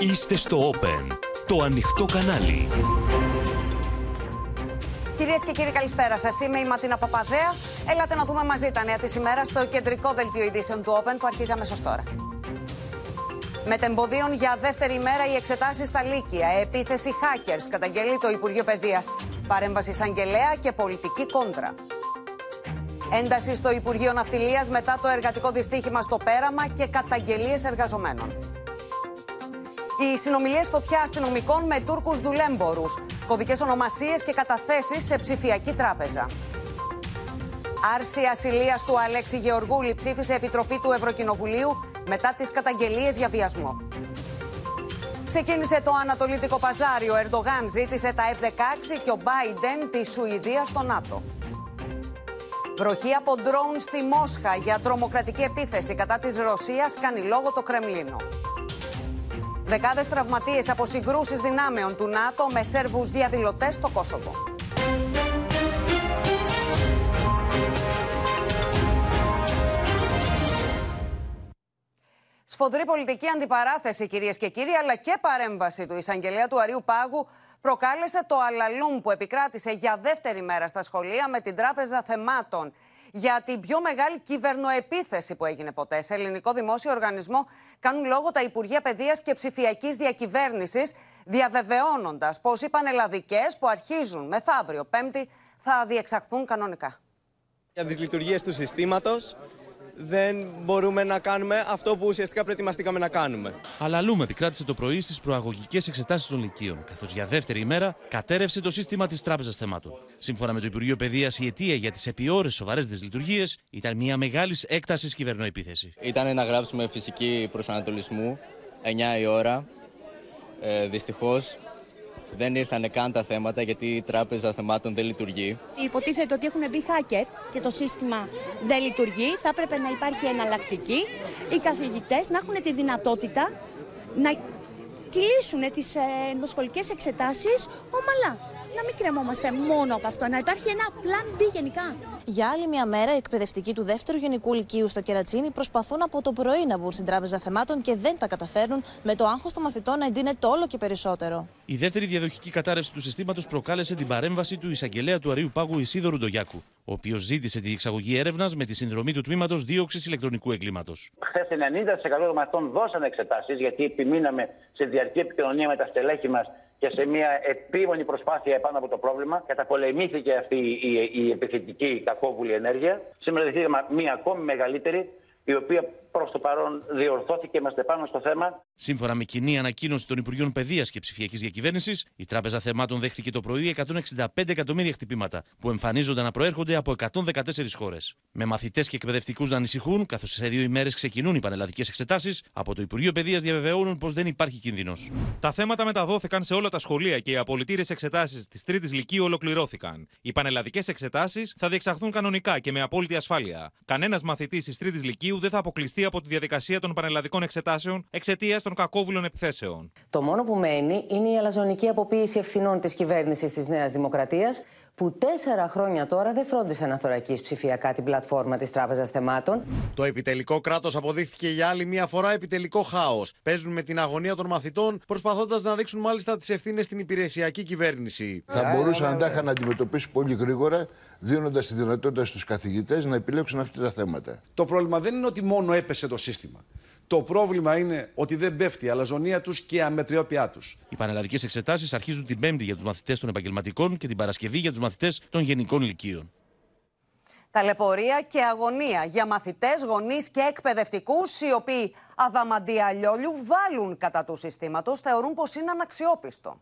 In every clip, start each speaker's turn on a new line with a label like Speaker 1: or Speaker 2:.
Speaker 1: Είστε στο Open, το ανοιχτό κανάλι.
Speaker 2: Κυρίες και κύριοι, καλησπέρα σας. Είμαι η Ματίνα Παπαδέα. Έλατε να δούμε μαζί τα νέα της ημέρας στο κεντρικό δελτίο ειδήσεων του Open που αρχίζει αμέσως τώρα. Μετεμποδίων για δεύτερη ημέρα οι εξετάσεις στα Λύκεια. Επίθεση hackers, καταγγελεί το Υπουργείο Παιδείας. Παρέμβαση εισαγγελέα και πολιτική κόντρα. Ένταση στο Υπουργείο Ναυτιλίας μετά το εργατικό δυστύχημα στο Πέραμα και καταγγελίες εργαζομένων. Οι συνομιλίες φωτιά αστυνομικών με Τούρκους δουλέμπορους. Κωδικές ονομασίες και καταθέσεις σε ψηφιακή τράπεζα. Άρση ασυλίας του Αλέξη Γεωργούλη ψήφισε επιτροπή του Ευρωκοινοβουλίου μετά τις καταγγελίες για βιασμό. Ξεκίνησε το Ανατολίτικο Παζάρι. Ο Ερντογάν ζήτησε τα F-16 και ο Μπάιντεν τη Σουηδία στο ΝΑΤΟ. Βροχή από ντρόουν στη Μόσχα για τρομοκρατική επίθεση κατά της Ρωσίας κάνει λόγο το Κρεμλίνο. Δεκάδες τραυματίες από συγκρούσεις δυνάμεων του ΝΑΤΟ με Σέρβους διαδηλωτές στο Κόσοβο. Σφοδρή πολιτική αντιπαράθεση, κυρίες και κύριοι, αλλά και παρέμβαση του εισαγγελέα του Αρίου Πάγου προκάλεσε το αλαλούμ που επικράτησε για δεύτερη μέρα στα σχολεία με την Τράπεζα Θεμάτων για την πιο μεγάλη κυβερνοεπίθεση που έγινε ποτέ. Σε ελληνικό δημόσιο οργανισμό κάνουν λόγο τα Υπουργεία Παιδείας και Ψηφιακής Διακυβέρνησης, διαβεβαιώνοντας πως οι πανελλαδικές που αρχίζουν μεθαύριο Πέμπτη θα διεξαχθούν κανονικά.
Speaker 3: Για τις λειτουργίες του συστήματος δεν μπορούμε να κάνουμε αυτό που ουσιαστικά προετοιμαστήκαμε να κάνουμε.
Speaker 4: Αλαλούμ επικράτησε το πρωί στις προαγωγικές εξετάσεις των Λυκείων, καθώς για δεύτερη ημέρα κατέρευσε το σύστημα της Τράπεζας Θεμάτων. Σύμφωνα με το Υπουργείο Παιδείας, η αιτία για τις επιώρες σοβαρές δυσλειτουργίες ήταν μια μεγάλης έκτασης κυβερνοεπίθεση.
Speaker 5: Ήταν να γράψουμε φυσική προσανατολισμού 9 η ώρα. Ε, Δυστυχώς δεν ήρθαν καν τα θέματα γιατί η τράπεζα θεμάτων δεν λειτουργεί.
Speaker 6: Υποτίθεται ότι έχουν μπει hacker και το σύστημα δεν λειτουργεί. Θα έπρεπε να υπάρχει εναλλακτική. Οι καθηγητές να έχουν τη δυνατότητα να κυλήσουν τις ενδοσχολικέ εξετάσεις ομαλά να μην κρεμόμαστε μόνο από αυτό, να υπάρχει ένα plan B γενικά.
Speaker 7: Για άλλη μια μέρα, οι εκπαιδευτικοί του δεύτερου γενικού λυκείου στο Κερατσίνη προσπαθούν από το πρωί να μπουν στην Τράπεζα Θεμάτων και δεν τα καταφέρνουν, με το άγχος των μαθητών να εντείνεται όλο και περισσότερο.
Speaker 4: Η δεύτερη διαδοχική κατάρρευση του συστήματος προκάλεσε την παρέμβαση του εισαγγελέα του Αρίου Πάγου Ισίδωρου Ντογιάκου, ο οποίος ζήτησε τη εξαγωγή έρευνας με τη συνδρομή του τμήματος δίωξης ηλεκτρονικού εγκλήματο.
Speaker 8: Χθες 90% των μαθητών δώσαν εξετάσεις, γιατί επιμείναμε σε διαρκή επικοινωνία με τα στελέχη μας και σε μια επίμονη προσπάθεια επάνω από το πρόβλημα καταπολεμήθηκε αυτή η, η επιθετική κακόβουλη ενέργεια. Σήμερα δεχτήκαμε μια ακόμη μεγαλύτερη η οποία προς το παρόν διορθώθηκε, είμαστε πάνω στο θέμα.
Speaker 4: Σύμφωνα με κοινή ανακοίνωση των Υπουργείων Παιδείας και Ψηφιακής Διακυβέρνησης, η Τράπεζα Θεμάτων δέχθηκε το πρωί 165 εκατομμύρια χτυπήματα, που εμφανίζονται να προέρχονται από 114 χώρες. Με μαθητές και εκπαιδευτικούς να ανησυχούν, καθώς σε δύο ημέρες ξεκινούν οι πανελλαδικές εξετάσεις, από το Υπουργείο Παιδείας διαβεβαιώνουν πως δεν υπάρχει κίνδυνος.
Speaker 9: Τα θέματα μεταδόθηκαν σε όλα τα σχολεία και οι απολυτήρες εξετάσεις της Τρίτης Λυκείου ολοκληρώθηκαν. Οι πανελλαδικές εξετάσεις θα διεξαχθούν κανονικά και με απόλυτη ασφάλεια. Κανένας μαθητής της Τρίτης Λυκείου δεν θα αποκλειστεί από τη διαδικασία των πανελλαδικών εξετάσεων εξαιτίας των κακόβουλων επιθέσεων.
Speaker 10: Το μόνο που μένει είναι η αλαζονική αποποίηση ευθυνών της κυβέρνησης της Νέας Δημοκρατίας, που τέσσερα χρόνια τώρα δεν φρόντισε να θωρακίσει ψηφιακά την πλατφόρμα της Τράπεζας Θεμάτων.
Speaker 11: Το επιτελικό κράτος αποδείχθηκε για άλλη μία φορά επιτελικό χάος. Παίζουν με την αγωνία των μαθητών, προσπαθώντας να ρίξουν μάλιστα τις ευθύνες στην υπηρεσιακή κυβέρνηση.
Speaker 12: Θα μπορούσαν να τα είχαν αντιμετωπίσει πολύ γρήγορα, δίνοντας τη δυνατότητα στους καθηγητές να επιλέξουν αυτά τα θέματα.
Speaker 13: Το πρόβλημα δεν είναι ότι μόνο έπεσε το σύστημα. Το πρόβλημα είναι ότι δεν πέφτει η αλαζονία τους και η αμετριόπια τους.
Speaker 4: Οι πανελλαδικές εξετάσεις αρχίζουν την Πέμπτη για τους μαθητές των επαγγελματικών και την Παρασκευή για τους μαθητές των γενικών ηλικίων.
Speaker 2: Ταλαιπωρία και αγωνία για μαθητές, γονείς και εκπαιδευτικούς οι οποίοι αδαμαντία λιόλιου βάλουν κατά του συστήματος, θεωρούν πως είναι αναξιόπιστο.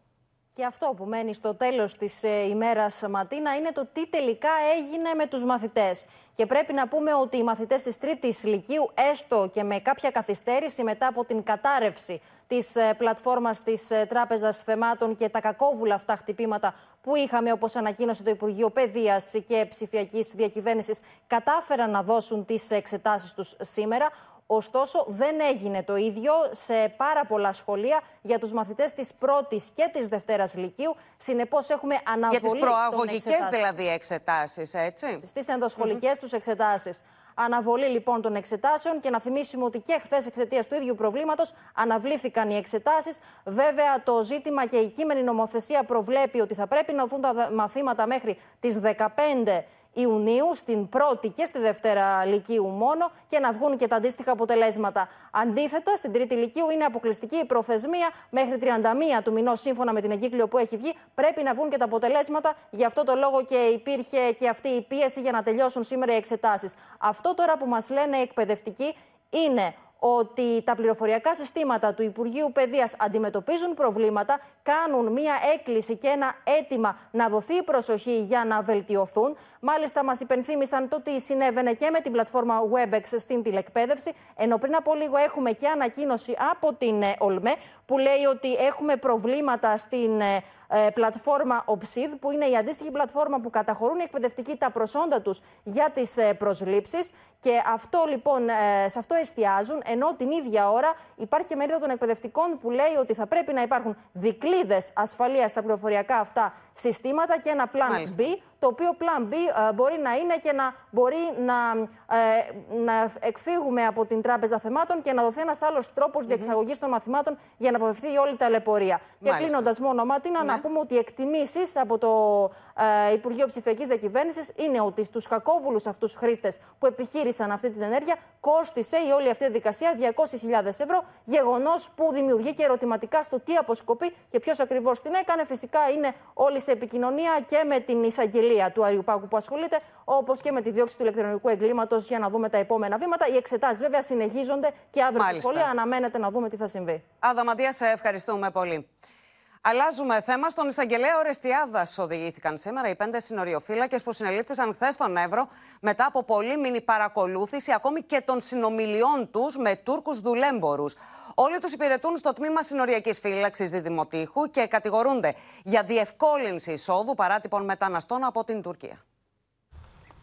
Speaker 7: Και αυτό που μένει στο τέλος της ε, ημέρας Ματίνα είναι το τι τελικά έγινε με τους μαθητές. Και πρέπει να πούμε ότι οι μαθητές της τρίτης Λυκείου, έστω και με κάποια καθυστέρηση μετά από την κατάρρευση της ε, πλατφόρμας της ε, Τράπεζας Θεμάτων και τα κακόβουλα αυτά χτυπήματα που είχαμε, όπως ανακοίνωσε το Υπουργείο Παιδείας και Ψηφιακής Διακυβέρνησης, κατάφεραν να δώσουν τις εξετάσεις τους σήμερα. Ωστόσο, δεν έγινε το ίδιο σε πάρα πολλά σχολεία για τους μαθητές της πρώτης και της Δευτέρας Λυκείου. Συνεπώς, έχουμε αναβολή.
Speaker 2: Για τις προαγωγικές δηλαδή εξετάσεις, έτσι;
Speaker 7: Στις ενδοσχολικές mm-hmm. τους εξετάσεις. Αναβολή λοιπόν των εξετάσεων και να θυμίσουμε ότι και χθες εξαιτίας του ίδιου προβλήματος αναβλήθηκαν οι εξετάσεις. Βέβαια, το ζήτημα και η κείμενη νομοθεσία προβλέπει ότι θα πρέπει να δουν τα μαθήματα μέχρι τις 15 Ιουνίου, στην πρώτη και στη δευτέρα Λυκείου μόνο και να βγουν και τα αντίστοιχα αποτελέσματα. Αντίθετα, στην τρίτη Λυκείου είναι αποκλειστική η προθεσμία μέχρι 31 του μηνός, σύμφωνα με την εγκύκλιο που έχει βγει. Πρέπει να βγουν και τα αποτελέσματα. Γι' αυτό το λόγο και υπήρχε και αυτή η πίεση για να τελειώσουν σήμερα οι εξετάσεις. Αυτό τώρα που μας λένε οι εκπαιδευτικοί είναι ότι τα πληροφοριακά συστήματα του Υπουργείου Παιδείας αντιμετωπίζουν προβλήματα, κάνουν μία έκκληση και ένα αίτημα να δοθεί προσοχή για να βελτιωθούν. Μάλιστα, μας υπενθύμησαν το τι συνέβαινε και με την πλατφόρμα WebEx στην τηλεκπαίδευση, ενώ πριν από λίγο έχουμε και ανακοίνωση από την ε, ΟΛΜΕ που λέει ότι έχουμε προβλήματα στην ε, ε, πλατφόρμα OPSID, που είναι η αντίστοιχη πλατφόρμα που καταχωρούν οι εκπαιδευτικοί τα προσόντα τους για τις ε, προσλήψεις. Και αυτό λοιπόν, ε, σε αυτό εστιάζουν, ενώ την ίδια ώρα υπάρχει και μερίδα των εκπαιδευτικών που λέει ότι θα πρέπει να υπάρχουν δικλείδες ασφαλείας στα πληροφοριακά αυτά συστήματα και ένα plan B, το οποίο plan B ε, μπορεί να είναι και να μπορεί να, ε, να εκφύγουμε από την Τράπεζα Θεμάτων και να δοθεί ένας άλλος τρόπος mm-hmm. διεξαγωγής των μαθημάτων για να αποφευθεί όλη τα ταλαιπωρία. Και κλείνοντας μόνο, Μάτινα, ναι. να πούμε ότι οι εκτιμήσεις από το ε, Υπουργείο Ψηφιακής Διακυβέρνησης είναι ότι στους κακόβουλους αυτούς χρήστες που επιχείρησαν αυτή την ενέργεια κόστησε η όλη αυτή η δικασία 200.000 ευρώ. Γεγονός που δημιουργεί και ερωτηματικά στο τι αποσκοπεί και ποιος ακριβώς την έκανε. Φυσικά είναι όλοι σε επικοινωνία και με την εισαγγελία του Αριουπάκου που ασχολείται, όπως και με τη διώξη του ηλεκτρονικού εγκλήματος για να δούμε τα επόμενα βήματα. Οι εξετάσεις βέβαια συνεχίζονται και αύριο στη σχολεία αναμένεται να δούμε τι θα συμβεί.
Speaker 2: Αδαματία, σε ευχαριστούμε πολύ. Αλλάζουμε θέμα. Στον εισαγγελέα Ορεστιάδα οδηγήθηκαν σήμερα οι πέντε συνοριοφύλακες που συνελήφθησαν χθες στον Εύρο μετά από πολύμηνη παρακολούθηση ακόμη και των συνομιλιών τους με Τούρκους δουλέμπορους. Όλοι τους υπηρετούν στο τμήμα συνοριακής φύλαξης Διδημοτήχου και κατηγορούνται για διευκόλυνση εισόδου παράτυπων μεταναστών από την Τουρκία.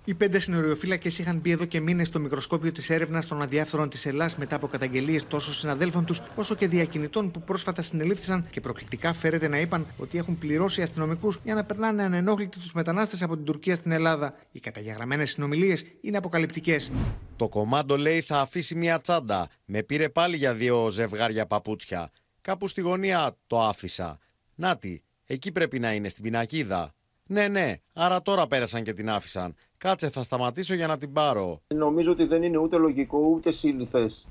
Speaker 14: Οι πέντε συνοριοφύλακες είχαν μπει εδώ και μήνες στο μικροσκόπιο της έρευνας των αδιάφθορων της Ελλάδα μετά από καταγγελίες τόσο συναδέλφων τους όσο και διακινητών που πρόσφατα συνελήφθησαν και προκλητικά φέρεται να είπαν ότι έχουν πληρώσει αστυνομικούς για να περνάνε ανενόχλητοι τους μετανάστες από την Τουρκία στην Ελλάδα. Οι καταγεγραμμένες συνομιλίες είναι αποκαλυπτικές.
Speaker 15: Το κομμάντο λέει θα αφήσει μια τσάντα. Με πήρε πάλι για δύο ζευγάρια παπούτσια. Κάπου στη γωνία το άφησα. Νάτι, εκεί πρέπει να είναι, στην πινακίδα. Ναι, ναι, άρα τώρα πέρασαν και την άφησαν. Κάτσε, θα σταματήσω για να την πάρω.
Speaker 16: Νομίζω ότι δεν είναι ούτε λογικό ούτε σύνηθες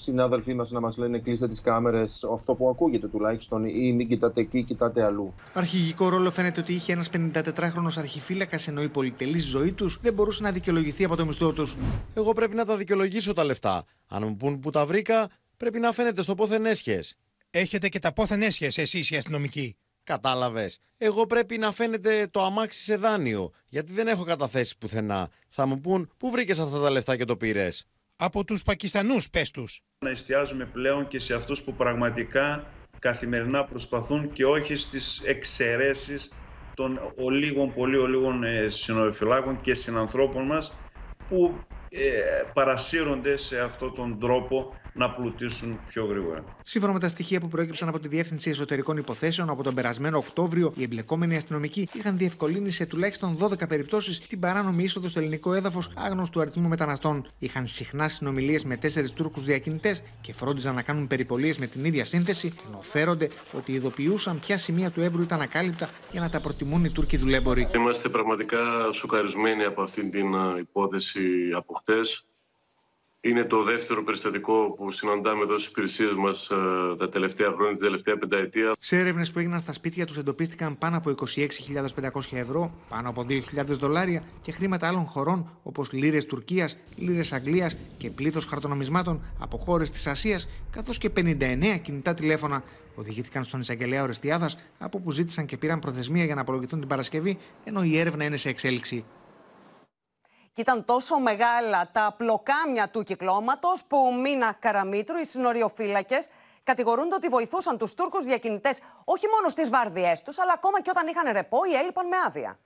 Speaker 16: συνάδελφοί μας να μας λένε κλείστε τις κάμερες, αυτό που ακούγεται τουλάχιστον, ή μην κοιτάτε εκεί, κοιτάτε αλλού.
Speaker 14: Αρχηγικό ρόλο φαίνεται ότι είχε ένας 54χρονο αρχιφύλακας, ενώ η πολυτελής ζωή τους δεν μπορούσε να δικαιολογηθεί από το μισθό τους.
Speaker 15: Εγώ πρέπει να τα δικαιολογήσω τα λεφτά. Αν μου πούν που τα βρήκα, πρέπει να φαίνεται στο πόθεν έσχες.
Speaker 17: Έχετε και τα πόθεν έσχες εσείς οι αστυνομικοί.
Speaker 15: Κατάλαβες. Εγώ πρέπει να φαίνεται το αμάξι σε δάνειο, γιατί δεν έχω καταθέσει πουθενά. Θα μου πούν, πού βρήκες αυτά τα λεφτά και το πήρες;
Speaker 17: Από τους Πακιστανούς, πες τους.
Speaker 18: Να εστιάζουμε πλέον και σε αυτούς που πραγματικά καθημερινά προσπαθούν και όχι στις εξαιρέσεις των ολίγων, πολύ ολίγων ε, συνοροφυλάκων και συνανθρώπων μας που ε, παρασύρονται σε αυτόν τον τρόπο να πλουτίσουν πιο γρήγορα.
Speaker 14: Σύμφωνα με τα στοιχεία που προέκυψαν από τη Διεύθυνση Εσωτερικών Υποθέσεων, από τον περασμένο Οκτώβριο, οι εμπλεκόμενοι αστυνομικοί είχαν διευκολύνει σε τουλάχιστον 12 περιπτώσεις την παράνομη είσοδο στο ελληνικό έδαφος άγνωστου αριθμού μεταναστών. Είχαν συχνά συνομιλίες με τέσσερις Τούρκους διακινητές και φρόντιζαν να κάνουν περιπολίες με την ίδια σύνθεση, ενώ φέρονται ότι ειδοποιούσαν ποια σημεία του Εύρου ήταν ακάλυπτα για να τα προτιμούν οι Τούρκοι δουλέμποροι.
Speaker 19: Είμαστε πραγματικά σοκαρισμένοι από αυτήν την υπόθεση από χτε. Είναι το δεύτερο περιστατικό που συναντάμε εδώ στις υπηρεσίες μας ε, τα τελευταία χρόνια, την τελευταία πενταετία.
Speaker 14: Σε έρευνες που έγιναν στα σπίτια τους εντοπίστηκαν πάνω από 26.500 ευρώ, πάνω από 2.000 δολάρια και χρήματα άλλων χωρών όπως λίρες Τουρκίας, λίρες Αγγλίας και πλήθος χαρτονομισμάτων από χώρες της Ασίας, καθώς και 59 κινητά τηλέφωνα. Οδηγήθηκαν στον εισαγγελέα Ορεστιάδας, από που ζήτησαν και πήραν προθεσμία για να απολογηθούν την Παρασκευή, ενώ η έρευνα είναι σε εξέλιξη.
Speaker 2: Και ήταν τόσο μεγάλα τα πλοκάμια του κυκλώματος που Μίνα Καραμίτρου, οι συνοριοφύλακες, κατηγορούνται ότι βοηθούσαν τους Τούρκους διακινητές όχι μόνο στις βάρδιές τους, αλλά ακόμα και όταν είχαν ρεπό ή έλειπαν με άδεια.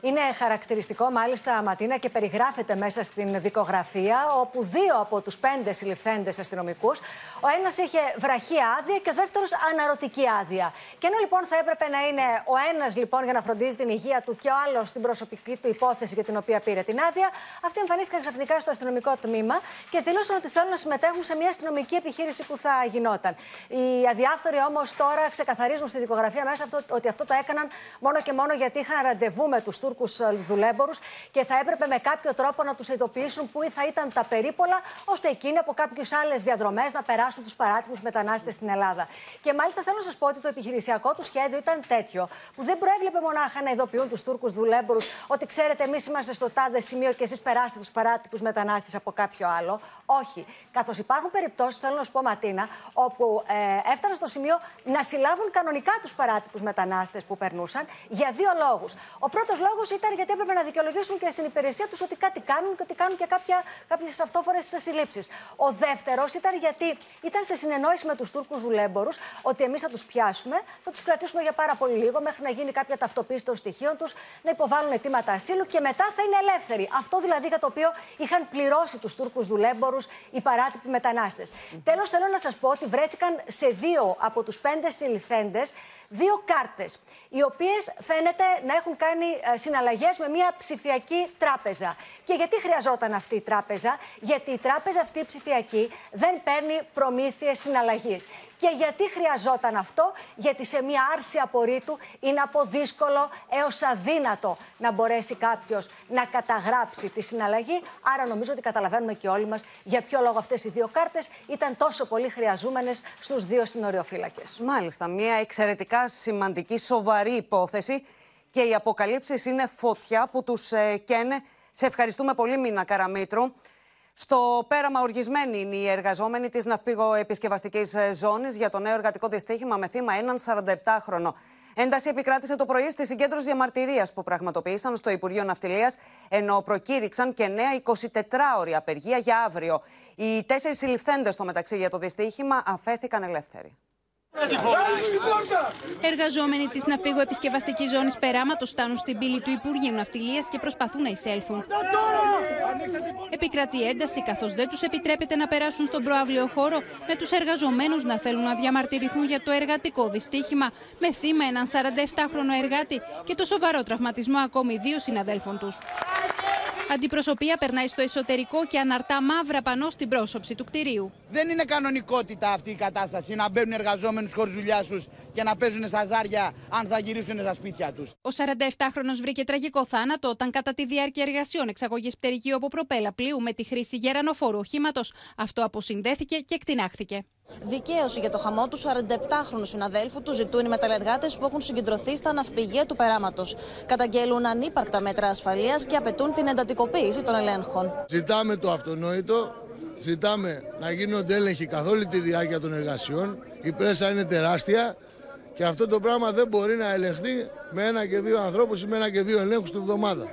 Speaker 20: Είναι χαρακτηριστικό μάλιστα Ματίνα και περιγράφεται μέσα στην δικογραφία όπου δύο από τους πέντε συλληφθέντες αστυνομικούς ο ένας είχε βραχή άδεια και ο δεύτερος αναρωτική άδεια. Και ενώ λοιπόν θα έπρεπε να είναι ο ένας λοιπόν για να φροντίζει την υγεία του και ο άλλος την προσωπική του υπόθεση για την οποία πήρε την άδεια, αυτοί εμφανίστηκαν ξαφνικά στο αστυνομικό τμήμα και δήλωσαν ότι θέλουν να συμμετέχουν σε μια αστυνομική επιχείρηση που θα γινόταν. Οι αδιάφθοροι όμως τώρα ξεκαθαρίζουν στη δικογραφία μέσα αυτό, ότι αυτό το έκαναν μόνο και μόνο γιατί είχαν ραντεβού με τους Τούρκους δουλέμπορου και θα έπρεπε με κάποιο τρόπο να τους ειδοποιήσουν πού θα ήταν τα περίπολα, ώστε εκείνοι από κάποιες άλλες διαδρομές να περάσουν τους παράτιμους μετανάστες στην Ελλάδα. Και μάλιστα θέλω να σας πω ότι το επιχειρησιακό του σχέδιο ήταν τέτοιο, που δεν προέβλεπε μονάχα να ειδοποιούν τους Τούρκους δουλέμπορου ότι ξέρετε, εμείς είμαστε στο τάδε σημείο και εσείς περάστε τους παράτιμους μετανάστες από κάποιο άλλο. Όχι. Καθώς υπάρχουν περιπτώσεις, θέλω να σου πω, Ματίνα, όπου ε, έφταναν στο σημείο να συλλάβουν κανονικά τους παράτυπου μετανάστες που περνούσαν για δύο λόγους. Ο πρώτος λόγος ήταν γιατί έπρεπε να δικαιολογήσουν και στην υπηρεσία τους ότι κάτι κάνουν και ότι κάνουν και κάποιες αυτόφορες συλλήψεις. Ο δεύτερος ήταν γιατί ήταν σε συνεννόηση με τους Τούρκους δουλέμπορους ότι εμείς θα τους πιάσουμε, θα τους κρατήσουμε για πάρα πολύ λίγο μέχρι να γίνει κάποια ταυτοποίηση των στοιχείων τους, να υποβάλουν αιτήματα ασύλου και μετά θα είναι ελεύθεροι. Αυτό δηλαδή για το οποίο είχαν πληρώσει τους Τούρκους δουλέμπορους οι παράτυποι μετανάστες. Mm. Τέλος, θέλω να σας πω ότι βρέθηκαν σε δύο από τους πέντε συλληφθέντες δύο κάρτες, οι οποίες φαίνεται να έχουν κάνει ε, συναλλαγές με μια ψηφιακή τράπεζα. Και γιατί χρειαζόταν αυτή η τράπεζα, Γιατί η τράπεζα αυτή η ψηφιακή δεν παίρνει προμήθειες συναλλαγής. Και γιατί χρειαζόταν αυτό, Γιατί σε μια άρση απορρίτου είναι από δύσκολο έως αδύνατο να μπορέσει κάποιος να καταγράψει τη συναλλαγή. Άρα νομίζω ότι καταλαβαίνουμε και όλοι μας για ποιο λόγο αυτές οι δύο κάρτες ήταν τόσο πολύ χρειαζόμενε στους δύο συνοριοφύλακες.
Speaker 2: Μάλιστα, μια εξαιρετικά σημαντική, σοβαρή υπόθεση και οι αποκαλύψεις είναι φωτιά που τους ε, καίνε. Σε ευχαριστούμε πολύ Μίνα Καραμήτρου. Στο πέραμα οργισμένοι είναι οι εργαζόμενοι της ναυπηγοεπισκευαστικής ε, ζώνης για το νέο εργατικό δυστύχημα με θύμα έναν 47χρονο. Ένταση επικράτησε το πρωί στη συγκέντρωση διαμαρτυρίας που πραγματοποίησαν στο Υπουργείο Ναυτιλίας, ενώ προκήρυξαν και νέα 24ωρη απεργία για αύριο. Οι τέσσερις συλληφθέντες στο μεταξύ για το δυστύχημα αφέθηκαν ελεύθεροι.
Speaker 21: Εργαζόμενοι της ναυπήγου επισκευαστικής ζώνης Περάματος φτάνουν στην πύλη του Υπουργείου Ναυτιλίας και προσπαθούν να εισέλθουν. Επικρατεί ένταση καθώς δεν τους επιτρέπεται να περάσουν στον προάβλιο χώρο, με τους εργαζομένους να θέλουν να διαμαρτυρηθούν για το εργατικό δυστύχημα, με θύμα έναν 47χρονο εργάτη και το σοβαρό τραυματισμό ακόμη δύο συναδέλφων τους. Αντιπροσωπεία περνάει στο εσωτερικό και αναρτά μαύρα πανό στην πρόσωψη του κτηρίου.
Speaker 22: Δεν είναι κανονικότητα αυτή η κατάσταση να μπαίνουν εργαζόμενου χωρίς δουλειά τους και να παίζουν στα ζάρια αν θα γυρίσουν στα σπίτια τους.
Speaker 21: Ο 47χρονο βρήκε τραγικό θάνατο όταν κατά τη διάρκεια εργασιών εξαγωγής πτερυγίου από προπέλα πλοίου με τη χρήση γερανοφόρου οχήματος αυτό αποσυνδέθηκε και εκτινάχθηκε.
Speaker 7: Δικαίωση για το χαμό του 47χρονου συναδέλφου του ζητούν οι μεταλλεργάτες που έχουν συγκεντρωθεί στα ναυπηγεία του περάματος. Καταγγέλουν ανύπαρκτα μέτρα ασφαλείας και απαιτούν την εντατικοποίηση των ελέγχων.
Speaker 12: Ζητάμε το αυτονόητο, ζητάμε να γίνονται έλεγχοι καθ' όλη τη διάρκεια των εργασιών. Η πρέσα είναι τεράστια και αυτό το πράγμα δεν μπορεί να ελεγχθεί με ένα και δύο ανθρώπους ή με ένα και δύο ελέγχους τη βδομάδα.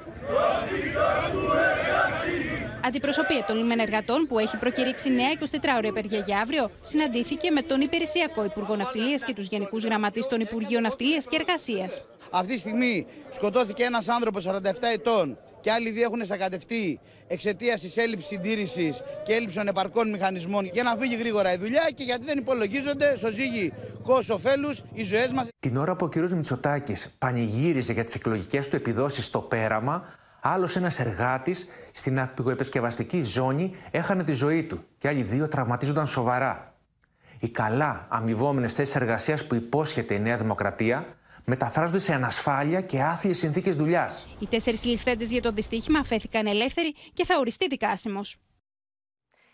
Speaker 21: Αντιπροσωπεία των λιμένων εργατών, που έχει προκηρύξει νέα 24ωρη απεργία για αύριο, συναντήθηκε με τον Υπηρεσιακό Υπουργό Ναυτιλίας και τους Γενικούς Γραμματείς των Υπουργείων Ναυτιλίας και Εργασίας.
Speaker 22: Αυτή τη στιγμή σκοτώθηκε ένας άνθρωπος 47 ετών και άλλοι δύο έχουν σακατευτεί εξαιτίας της έλλειψης συντήρησης και έλλειψη των επαρκών μηχανισμών για να φύγει γρήγορα η δουλειά και γιατί δεν υπολογίζονται στο ζύγι ωφέλους οι ζωές μας.
Speaker 23: Την ώρα που ο κ. Μητσοτάκης πανηγύριζε για τις εκλογικές του επιδόσεις στο πέραμα, άλλος ένας εργάτης στην ναυπηγοεπισκευαστική ζώνη έχανε τη ζωή του και άλλοι δύο τραυματίζονταν σοβαρά. Οι καλά αμοιβόμενες θέσεις εργασίας που υπόσχεται η Νέα Δημοκρατία μεταφράζονται σε ανασφάλεια και άθλιες συνθήκες δουλειάς.
Speaker 21: Οι τέσσερις συλληφθέντες για το δυστύχημα αφέθηκαν ελεύθεροι και θα οριστεί δικάσιμος.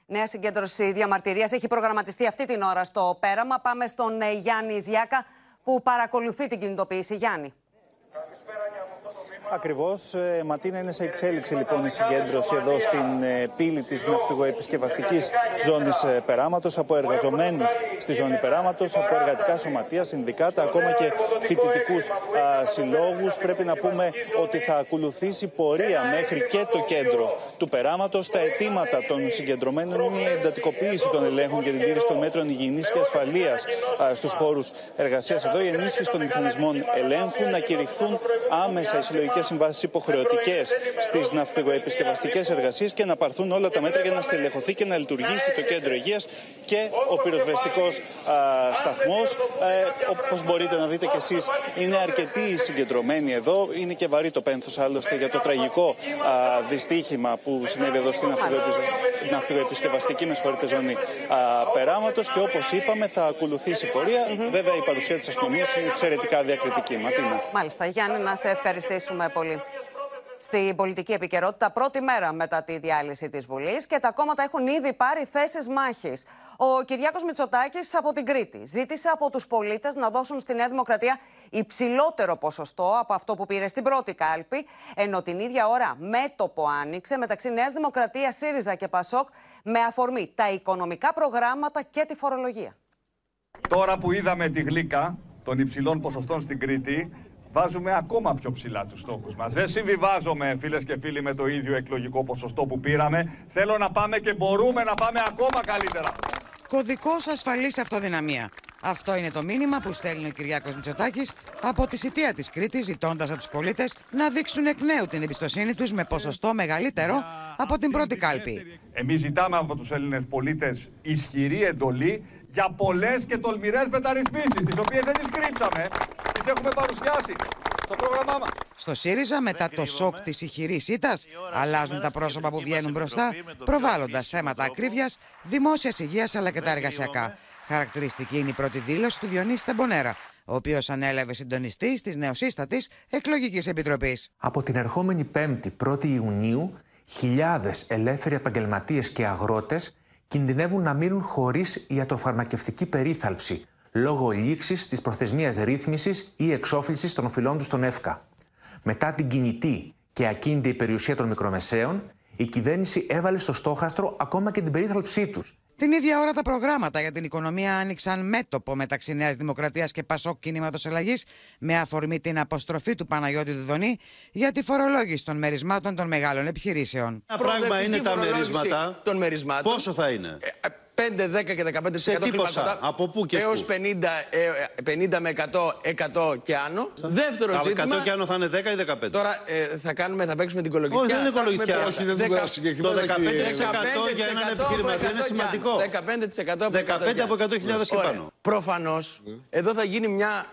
Speaker 2: Νέα συγκέντρωση διαμαρτυρίας έχει προγραμματιστεί αυτή την ώρα στο πέραμα. Πάμε στον ε, Γιάννη Ζιάκα που παρακολουθεί την κινητοποίηση. Γιάννη.
Speaker 24: Ακριβώς. Ε, Ματίνα είναι σε εξέλιξη λοιπόν η συγκέντρωση εδώ στην ε, πύλη της ναυπηγοεπισκευαστική ζώνης ε, Περάματος από εργαζομένους στη ζώνη Περάματος, από εργατικά σωματεία, συνδικάτα, ακόμα και φοιτητικούς συλλόγους. Πρέπει να πούμε ότι θα ακολουθήσει πορεία μέχρι και το κέντρο του Περάματος. Τα αιτήματα των συγκεντρωμένων είναι η εντατικοποίηση των ελέγχων για την τήρηση των μέτρων υγιεινής και ασφαλείας στους χώρους εργασίας εδώ, η ενίσχυση των μηχανισμών ελέγχου, να κηρυχθούν άμεσα οι συλλογικές τέτοιε συμβάσεις υποχρεωτικές στις ναυπηγοεπισκευαστικέ εργασίες και να πάρθουν όλα τα μέτρα για να στελεχωθεί και να λειτουργήσει το κέντρο υγείας και ο πυροσβεστικός σταθμός. Ε, Όπως μπορείτε να δείτε κι εσείς, είναι αρκετοί συγκεντρωμένοι εδώ. Είναι και βαρύ το πένθος άλλωστε για το τραγικό α, δυστύχημα που συνέβη εδώ στην ναυπηγοεπισκευαστική με συγχωρείτε ζώνη περάματος. Και όπως είπαμε, θα ακολουθήσει πορεία. Βέβαια, η παρουσία της αστυνομίας είναι εξαιρετικά διακριτική. Ματίνα.
Speaker 2: Μάλιστα. Γιάννη, να σε ευχαριστήσουμε πολύ. Στην πολιτική επικαιρότητα, πρώτη μέρα μετά τη διάλυση της Βουλής και τα κόμματα έχουν ήδη πάρει θέσεις μάχης. Ο Κυριάκος Μητσοτάκης από την Κρήτη ζήτησε από τους πολίτες να δώσουν στη Νέα Δημοκρατία υψηλότερο ποσοστό από αυτό που πήρε στην πρώτη κάλπη, ενώ την ίδια ώρα μέτωπο άνοιξε μεταξύ Νέας Δημοκρατίας, ΣΥΡΙΖΑ και ΠΑΣΟΚ με αφορμή τα οικονομικά προγράμματα και τη φορολογία.
Speaker 25: Τώρα που είδαμε τη γλύκα των υψηλών ποσοστών στην Κρήτη, βάζουμε ακόμα πιο ψηλά τους στόχους μας. Δεν συμβιβάζομαι, φίλες και φίλοι, με το ίδιο εκλογικό ποσοστό που πήραμε. Θέλω να πάμε και μπορούμε να πάμε ακόμα καλύτερα.
Speaker 26: Κωδικός ασφαλής αυτοδυναμία. Αυτό είναι το μήνυμα που στέλνει ο Κυριάκος Μητσοτάκης από τη σιτία της Κρήτης, ζητώντας από τους πολίτες να δείξουν εκ νέου την εμπιστοσύνη τους με ποσοστό μεγαλύτερο από την πρώτη κάλπη.
Speaker 25: Εμείς ζητάμε από τους Έλληνες πολίτες ισχυρή εντολή για πολλές και τολμηρές μεταρρυθμίσεις, τις οποίες δεν τις κρύψαμε, τις έχουμε παρουσιάσει στο πρόγραμμά μας.
Speaker 26: Στο ΣΥΡΙΖΑ, μετά το σοκ της ηχηρής ήττας, αλλάζουν τα πρόσωπα που βγαίνουν μπροστά, προβάλλοντας θέματα ακρίβειας, δημόσιας υγείας αλλά και τα εργασιακά. Χαρακτηριστική είναι η πρώτη δήλωση του Διονύση Τεμπονέρα, ο οποίος ανέλαβε συντονιστής της νεοσύστατης εκλογικής επιτροπής.
Speaker 23: Από την ερχόμενη 5η 1η Ιουνίου, χιλιάδες ελεύθεροι επαγγελματίες και αγρότες κινδυνεύουν να μείνουν χωρίς ιατροφαρμακευτική περίθαλψη λόγω λήξης της προθεσμίας ρύθμισης ή εξόφλησης των οφειλών τους στον ΕΦΚΑ. Μετά την κινητή και ακίνητη περιουσία των μικρομεσαίων, η κυβέρνηση έβαλε στο στόχαστρο ακόμα και την περίθαλψή τους.
Speaker 26: Την ίδια ώρα τα προγράμματα για την οικονομία άνοιξαν μέτωπο μεταξύ Νέας Δημοκρατίας και Πασόκ Κινήματος Αλλαγή με αφορμή την αποστροφή του Παναγιώτη Δουδονή για τη φορολόγηση των μερισμάτων των μεγάλων επιχειρήσεων.
Speaker 27: Ένα πράγμα είναι τα μερίσματα.
Speaker 28: Των μερισμάτων.
Speaker 27: Πόσο θα είναι;
Speaker 28: 5, 10 και 15%
Speaker 27: Σε τι ποσά, από πού και
Speaker 28: έως
Speaker 27: σπου;
Speaker 28: 50, ε, 50 με 100, 100 και άνω. Δεύτερο
Speaker 27: Από
Speaker 28: ζήτημα.
Speaker 27: 100 και άνω θα είναι 10 ή 15.
Speaker 28: Τώρα ε, θα, κάνουμε, θα παίξουμε την κολογιστιά.
Speaker 27: Όχι, δεν είναι
Speaker 28: Θα έχουμε
Speaker 27: κολογιστιά.
Speaker 28: πει-
Speaker 27: Όχι, δεν δουλεύει συγκεκριμένα Το
Speaker 28: έχει-
Speaker 27: 15% για έναν
Speaker 28: 15%
Speaker 27: επιχειρηματία είναι
Speaker 28: από 100
Speaker 27: σημαντικό.
Speaker 28: 15% από
Speaker 27: 15 από 100.000 και πάνω.
Speaker 28: Προφανώς, εδώ θα γίνει μια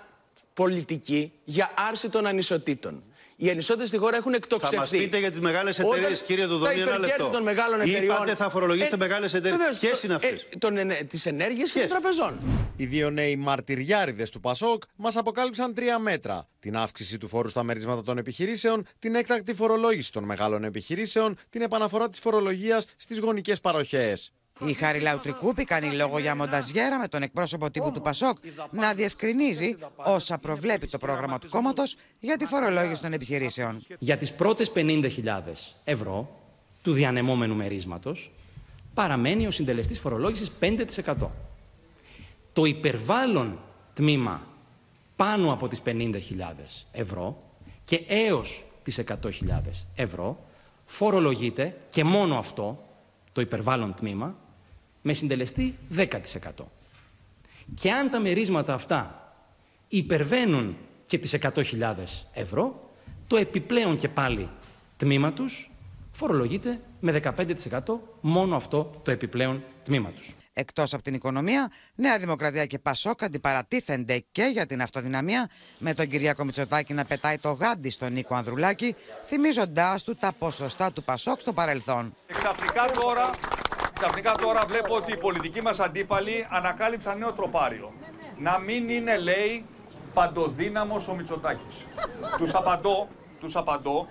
Speaker 28: πολιτική για άρση των ανισοτήτων. Οι ανισότητε στη χώρα έχουν εκτοξευθεί.
Speaker 27: Θα μας πείτε για τις μεγάλες εταιρείες,
Speaker 28: Όταν
Speaker 27: κύριε Δουδονή,
Speaker 28: τα
Speaker 27: ένα
Speaker 28: υπερκέρδη
Speaker 27: λεπτό.
Speaker 28: των μεγάλων εταιριών.
Speaker 27: Είπατε θα φορολογήσετε μεγάλες εταιρείες.
Speaker 28: βεβαίως,
Speaker 27: Ποιες
Speaker 28: το-
Speaker 27: είναι αυτές;
Speaker 28: ε, των ενε- Τις ενέργειες και των τραπεζών.
Speaker 15: Οι δύο νέοι μαρτυριάριδες του Πασόκ μας αποκάλυψαν τρία μέτρα. Την αύξηση του φόρου στα μερίσματα των επιχειρήσεων, την έκτακτη φορολόγηση των μεγάλων επιχειρήσεων, την επαναφορά της φορολογίας στις γονικές παροχές.
Speaker 26: Η Χάρη Λαουτρικούπη κάνει λόγο για μονταζιέρα με τον εκπρόσωπο τύπου του Πασόκ να διευκρινίζει όσα προβλέπει το πρόγραμμα του κόμματος για τη φορολόγηση των επιχειρήσεων.
Speaker 29: για τις πρώτες 50.000 ευρώ του διανεμόμενου μερίσματος παραμένει ο συντελεστής φορολόγησης 5%. Το υπερβάλλον τμήμα πάνω από τις 50.000 ευρώ και έως τις 100.000 ευρώ φορολογείται και μόνο αυτό, το υπερβάλλον τμήμα, με συντελεστή 10%. Και αν τα μερίσματα αυτά υπερβαίνουν και τις 100.000 ευρώ, το επιπλέον και πάλι τμήμα τους φορολογείται με 15% μόνο αυτό το επιπλέον τμήμα τους.
Speaker 26: Εκτός από την οικονομία, Νέα Δημοκρατία και Πασόκ αντιπαρατίθενται και για την αυτοδυναμία, με τον Κυριάκο Μητσοτάκη να πετάει το γάντι στον Νίκο Ανδρουλάκη, θυμίζοντάς του τα ποσοστά του Πασόκ στο παρελθόν.
Speaker 25: Ξαφνικά τώρα, ξαφνικά τώρα βλέπω ότι οι πολιτικοί μας αντίπαλοι ανακάλυψαν νέο τροπάριο. Να μην είναι, λέει, παντοδύναμος ο Μητσοτάκης. τους απαντώ, τους απαντώ,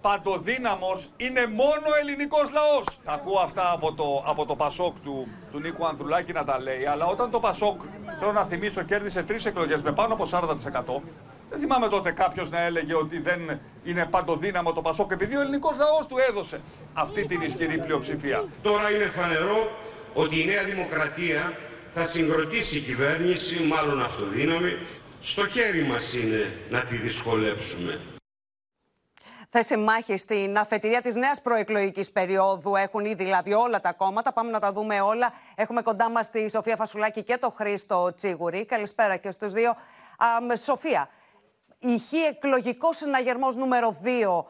Speaker 25: παντοδύναμος είναι μόνο ο ελληνικός λαός. Τα ακούω αυτά από το, από το Πασόκ του, του Νίκου Ανδρουλάκη να τα λέει, αλλά όταν το Πασόκ, θέλω να θυμίσω, κέρδισε τρεις εκλογές με πάνω από 40%, δεν θυμάμαι τότε κάποιος να έλεγε ότι δεν είναι παντοδύναμο το Πασόκ, επειδή ο ελληνικός λαός του έδωσε αυτή την ισχυρή πλειοψηφία.
Speaker 30: Τώρα είναι φανερό ότι η Νέα Δημοκρατία θα συγκροτήσει η κυβέρνηση, μάλλον αυτοδύναμη. Στο χέρι μας είναι να τη δυσκολέψουμε.
Speaker 2: Θέση μάχη στην αφετηρία της νέας προεκλογικής περίοδου έχουν ήδη λάβει όλα τα κόμματα. Πάμε να τα δούμε όλα. Έχουμε κοντά μας τη Σοφία Φασουλάκη και το Χρήστο Τσίγουρη. Καλησπέρα και στους δύο. Α, Σοφία, ηχεί εκλογικός συναγερμός νούμερο 2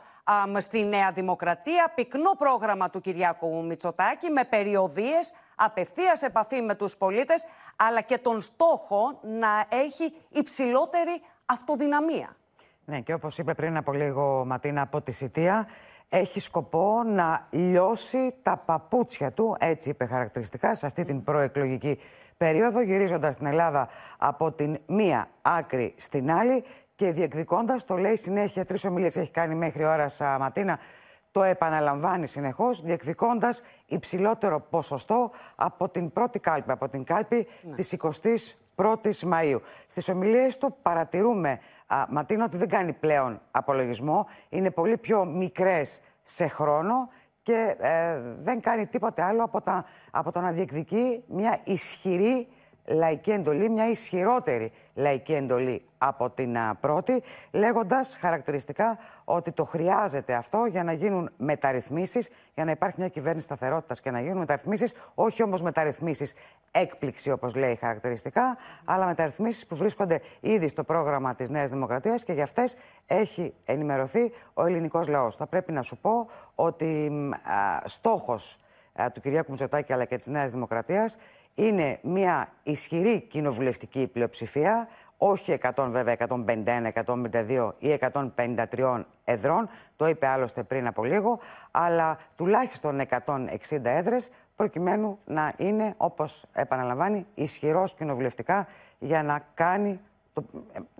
Speaker 2: στη Νέα Δημοκρατία, πυκνό πρόγραμμα του Κυριάκου Μητσοτάκη με περιοδίες, απευθείας επαφή με τους πολίτες, αλλά και τον στόχο να έχει υψηλότερη αυτοδυναμία.
Speaker 26: Ναι, και όπως είπε πριν από λίγο Ματίνα από τη Σιτία, έχει σκοπό να λιώσει τα παπούτσια του, έτσι είπε χαρακτηριστικά, σε αυτή την προεκλογική περίοδο, γυρίζοντας την Ελλάδα από την μία άκρη στην άλλη και διεκδικώντας, το λέει συνέχεια, τρεις ομιλίες έχει κάνει μέχρι ώρα Ματίνα, το επαναλαμβάνει συνεχώς, διεκδικώντας υψηλότερο ποσοστό από την πρώτη κάλπη, από την κάλπη ναι. της 21η Μαου. Στις ομιλίες του παρατηρούμε, α, Ματίνα, ότι δεν κάνει πλέον απολογισμό, είναι πολύ πιο μικρές σε χρόνο και ε, δεν κάνει τίποτε άλλο από, τα, από το να διεκδικεί μια ισχυρή λαϊκή εντολή, μια ισχυρότερη λαϊκή εντολή από την πρώτη, λέγοντας χαρακτηριστικά ότι το χρειάζεται αυτό για να γίνουν μεταρρυθμίσεις, για να υπάρχει μια κυβέρνηση σταθερότητας και να γίνουν μεταρρυθμίσεις, όχι όμως μεταρρυθμίσεις έκπληξη όπως λέει χαρακτηριστικά, αλλά μεταρρυθμίσεις που βρίσκονται ήδη στο πρόγραμμα της Νέας Δημοκρατίας και για αυτές έχει ενημερωθεί ο ελληνικός λαός. Θα πρέπει να σου πω ότι α, στόχος του Κυριάκου Μητσοτάκη αλλά και της Νέας Δημοκρατίας είναι μια ισχυρή κοινοβουλευτική πλειοψηφία, όχι 100 βέβαια, 151, 152 ή 153 εδρών, το είπε άλλωστε πριν από λίγο, αλλά τουλάχιστον 160 έδρες, προκειμένου να είναι, όπως επαναλαμβάνει, ισχυρός κοινοβουλευτικά για να κάνει το,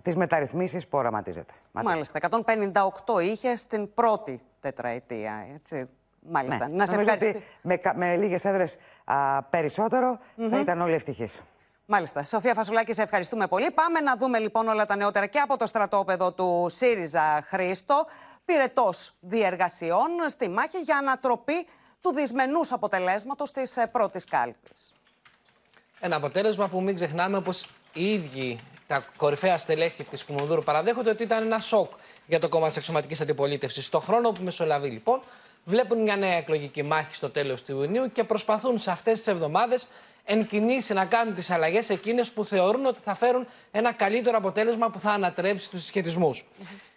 Speaker 26: τις μεταρρυθμίσεις που οραματίζεται.
Speaker 2: Μάλιστα, 158 είχε στην πρώτη τετραετία, έτσι. Μάλιστα.
Speaker 26: Ναι. Να σε ότι με, με λίγες έδρες περισσότερο θα ήταν όλοι ευτυχείς.
Speaker 2: Μάλιστα. Σοφία Φασουλάκη, σε ευχαριστούμε πολύ. Πάμε να δούμε λοιπόν όλα τα νεότερα και από το στρατόπεδο του ΣΥΡΙΖΑ Χρήστο. Πυρετός διεργασιών στη μάχη για ανατροπή του δυσμενούς αποτελέσματος της ε, πρώτης κάλπης.
Speaker 28: Ένα αποτέλεσμα που μην ξεχνάμε, όπω οι ίδιοι τα κορυφαία στελέχη της Κουμουνδούρου παραδέχονται ότι ήταν ένα σοκ για το κόμμα της αξιωματικής αντιπολίτευσης. Στο χρόνο που μεσολαβεί, λοιπόν, βλέπουν μια νέα εκλογική μάχη στο τέλος του Ιουνίου και προσπαθούν σε αυτές τις εβδομάδες εν κινήσει να κάνουν τις αλλαγές εκείνες που θεωρούν ότι θα φέρουν ένα καλύτερο αποτέλεσμα που θα ανατρέψει τους συσχετισμούς.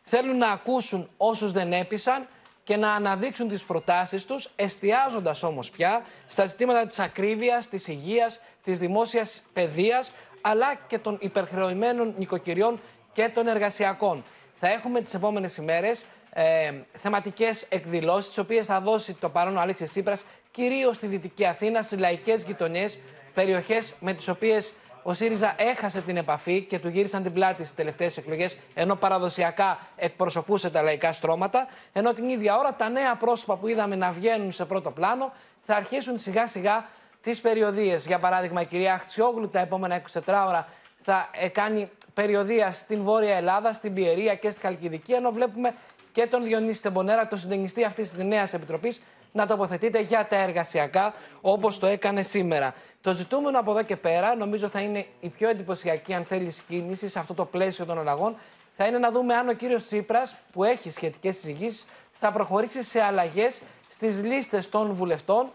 Speaker 28: Θέλουν να ακούσουν όσους δεν έπεισαν και να αναδείξουν τις προτάσεις τους, εστιάζοντας όμως πια στα ζητήματα της ακρίβειας, της υγείας, της δημόσιας παιδείας, αλλά και των υπερχρεωμένων νοικοκυριών και των εργασιακών. Θα έχουμε τις επόμενες ημέρες ε, θεματικές εκδηλώσεις, τις οποίες θα δώσει το παρόν ο Αλέξης Τσίπρας κυρίως στη Δυτική Αθήνα, στις λαϊκές γειτονιές, περιοχές με τις οποίες ο ΣΥΡΙΖΑ έχασε την επαφή και του γύρισαν την πλάτη στις τελευταίες εκλογές, ενώ παραδοσιακά εκπροσωπούσε τα λαϊκά στρώματα. Ενώ την ίδια ώρα τα νέα πρόσωπα που είδαμε να βγαίνουν σε πρώτο πλάνο θα αρχίσουν σιγά σιγά τις περιοδίες. Για παράδειγμα, η κυρία Αχτσιόγλου τα επόμενα 24 ώρα θα κάνει περιοδία στην Βόρεια Ελλάδα, στην Πιερία και στη Χαλκιδική, ενώ βλέπουμε και τον Διονύση Τεμπονέρα, τον συντενιστή αυτής της νέας επιτροπής, να τοποθετείται για τα εργασιακά όπως το έκανε σήμερα. Το ζητούμενο από εδώ και πέρα, νομίζω θα είναι η πιο εντυπωσιακή, αν θέλει, κίνηση σε αυτό το πλαίσιο των αλλαγών, θα είναι να δούμε αν ο κύριος Τσίπρας, που έχει σχετικές συζητήσει, θα προχωρήσει σε αλλαγές στις λίστες των βουλευτών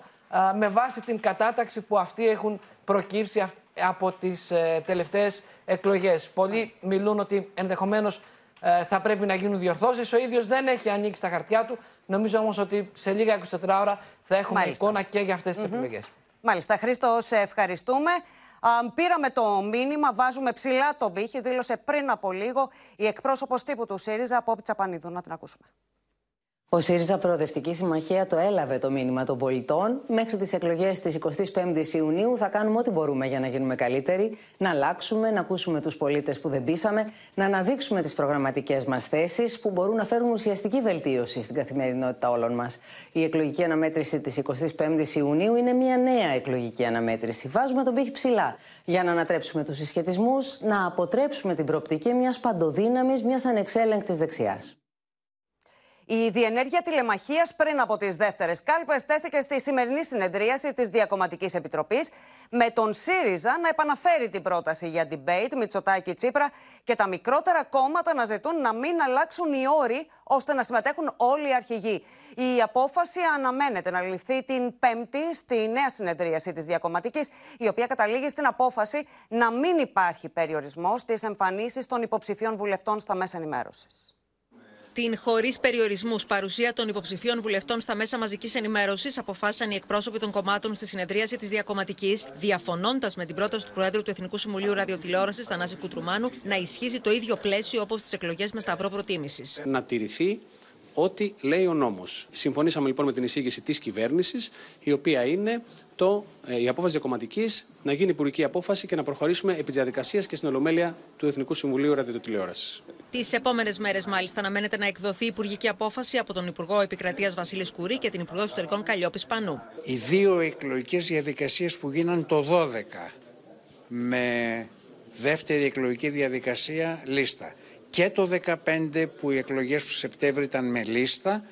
Speaker 28: με βάση την κατάταξη που αυτοί έχουν προκύψει από τις ε, τελευταίες εκλογές. Πολλοί μιλούν ότι ενδεχομένως ε, θα πρέπει να γίνουν διορθώσεις. Ο ίδιος δεν έχει ανοίξει τα χαρτιά του. Νομίζω όμως ότι σε λίγα 24 ώρα θα έχουμε Μάλιστα. εικόνα και για αυτές τις mm επιλογές.
Speaker 2: Μάλιστα. Χρήστο, σε ευχαριστούμε. Α, πήραμε το μήνυμα, βάζουμε ψηλά τον πύχη. Δήλωσε πριν από λίγο η εκπρόσωπος τύπου του ΣΥΡΙΖΑ, από Τσαπανίδου. Να την ακούσουμε.
Speaker 10: Ο ΣΥΡΙΖΑ Προοδευτική Συμμαχία το έλαβε το μήνυμα των πολιτών. Μέχρι τις εκλογές της 25η Ιουνίου θα κάνουμε ό,τι μπορούμε για να γίνουμε καλύτεροι, να αλλάξουμε, να ακούσουμε τους πολίτες που δεν πείσαμε, να αναδείξουμε τις προγραμματικές μας θέσεις που μπορούν να φέρουν ουσιαστική βελτίωση στην καθημερινότητα όλων μας. Η εκλογική αναμέτρηση της 25η Ιουνίου είναι μια νέα εκλογική αναμέτρηση. Βάζουμε τον πύχη ψηλά για να ανατρέψουμε τους συσχετισμούς, να αποτρέψουμε την προοπτική μιας παντοδύναμης, μιας ανεξέλεγκτης δεξιάς.
Speaker 2: Η διενέργεια τηλεμαχίας πριν από τις δεύτερες κάλπες τέθηκε στη σημερινή συνεδρίαση της Διακομματικής Επιτροπής, με τον ΣΥΡΙΖΑ να επαναφέρει την πρόταση για debate Μητσοτάκη Τσίπρα και τα μικρότερα κόμματα να ζητούν να μην αλλάξουν οι όροι ώστε να συμμετέχουν όλοι οι αρχηγοί. Η απόφαση αναμένεται να ληφθεί την Πέμπτη στη νέα συνεδρίαση της Διακομματικής, η οποία καταλήγει στην απόφαση να μην υπάρχει περιορισμός στις εμφανίσεις των υποψηφίων βουλευτών στα μέσα ενημέρωσης.
Speaker 31: Την χωρίς περιορισμούς παρουσία των υποψηφίων βουλευτών στα μέσα μαζικής ενημέρωσης αποφάσισαν οι εκπρόσωποι των κομμάτων στη συνεδρίαση της Διακομματικής, διαφωνώντας με την πρόταση του Προέδρου του Εθνικού Συμβουλίου Ραδιοτηλεόρασης, Θανάση Κουτρουμάνου, να ισχύσει το ίδιο πλαίσιο όπως τις εκλογές με σταυρό προτίμησης.
Speaker 32: Να τηρηθεί ό,τι λέει ο νόμος. Συμφωνήσαμε λοιπόν με την εισήγηση της κυβέρνησης, η οποία είναι το, ε, η απόφαση διακομματικής να γίνει υπουργική απόφαση και να προχωρήσουμε επί της διαδικασίας και στην ολομέλεια του Εθνικού Συμβουλίου Ραδιοτηλεόρασης.
Speaker 31: Τις επόμενες μέρες, μάλιστα, αναμένεται να εκδοθεί υπουργική απόφαση από τον Υπουργό Επικρατείας Βασίλης Κουρί και την Υπουργό Ιστορικών Καλλιόπης Πανού.
Speaker 33: Οι δύο εκλογικές διαδικασίες που γίναν το 12 με δεύτερη εκλογική διαδικασία λίστα και το 2015 που οι εκλογές του Σεπτέμβρη ήταν με λίστα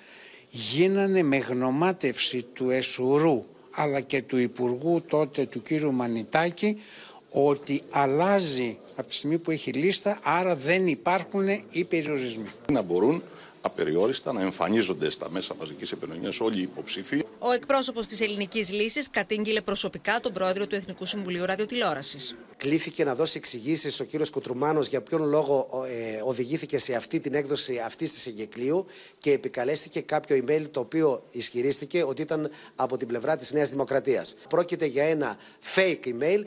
Speaker 33: γίνανε με γνωμάτευση του Εσουρού αλλά και του Υπουργού τότε του κύριου Μανιτάκη ότι αλλάζει από τη στιγμή που έχει λίστα άρα δεν υπάρχουν οι περιορισμοί.
Speaker 34: Να μπορούν απεριόριστα να εμφανίζονται στα μέσα μαζικής επικοινωνίας όλοι οι υποψήφοι.
Speaker 31: Ο εκπρόσωπος της Ελληνικής Λύσης κατήγγειλε προσωπικά τον πρόεδρο του Εθνικού Συμβουλίου Ραδιοτηλεόρασης.
Speaker 35: Κλήθηκε να δώσει εξηγήσεις ο κύριος Κουτρουμάνος για ποιον λόγο ε, οδηγήθηκε σε αυτή την έκδοση αυτής της εγκεκλίου και επικαλέστηκε κάποιο email το οποίο ισχυρίστηκε ότι ήταν από την πλευρά της Νέας Δημοκρατίας. Πρόκειται για ένα fake email.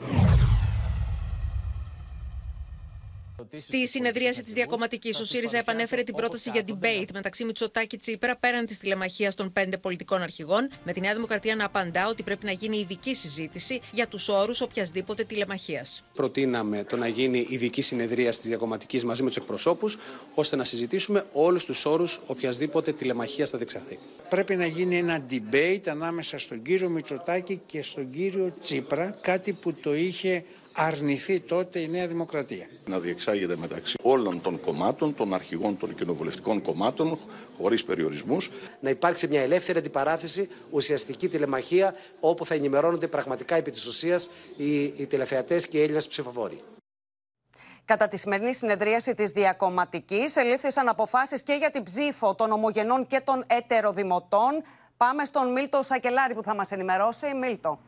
Speaker 31: Στη συνεδρίαση της Διακομματικής, ο ΣΥΡΙΖΑ επανέφερε την πρόταση για debate μεταξύ Μητσοτάκη Τσίπρα πέραν της τηλεμαχίας των πέντε πολιτικών αρχηγών, με τη Νέα Δημοκρατία να απαντά ότι πρέπει να γίνει ειδική συζήτηση για τους όρους οποιασδήποτε τηλεμαχίας.
Speaker 32: Προτείναμε το να γίνει ειδική συνεδρία της Διακομματικής μαζί με τους εκπροσώπους, ώστε να συζητήσουμε όλους τους όρους οποιασδήποτε τηλεμαχίας θα διεξαχθεί.
Speaker 33: Πρέπει να γίνει ένα debate ανάμεσα στον κύριο Μητσοτάκη και στον κύριο Τσίπρα, κάτι που το είχε αρνηθεί τότε η Νέα Δημοκρατία.
Speaker 34: Να διεξάγεται μεταξύ όλων των κομμάτων, των αρχηγών των κοινοβουλευτικών κομμάτων, χωρίς περιορισμούς.
Speaker 35: Να υπάρξει μια ελεύθερη αντιπαράθεση, ουσιαστική τηλεμαχία, όπου θα ενημερώνονται πραγματικά επί της ουσίας οι, οι τηλεθεατές και οι Έλληνες ψηφοφόροι.
Speaker 2: Κατά τη σημερινή συνεδρίαση της Διακομματικής, ελήφθησαν αποφάσεις και για την ψήφο των ομογενών και των ετεροδημοτών. Πάμε στον Μίλτο Σακελάρη που θα μας ενημερώσει. Μίλτο.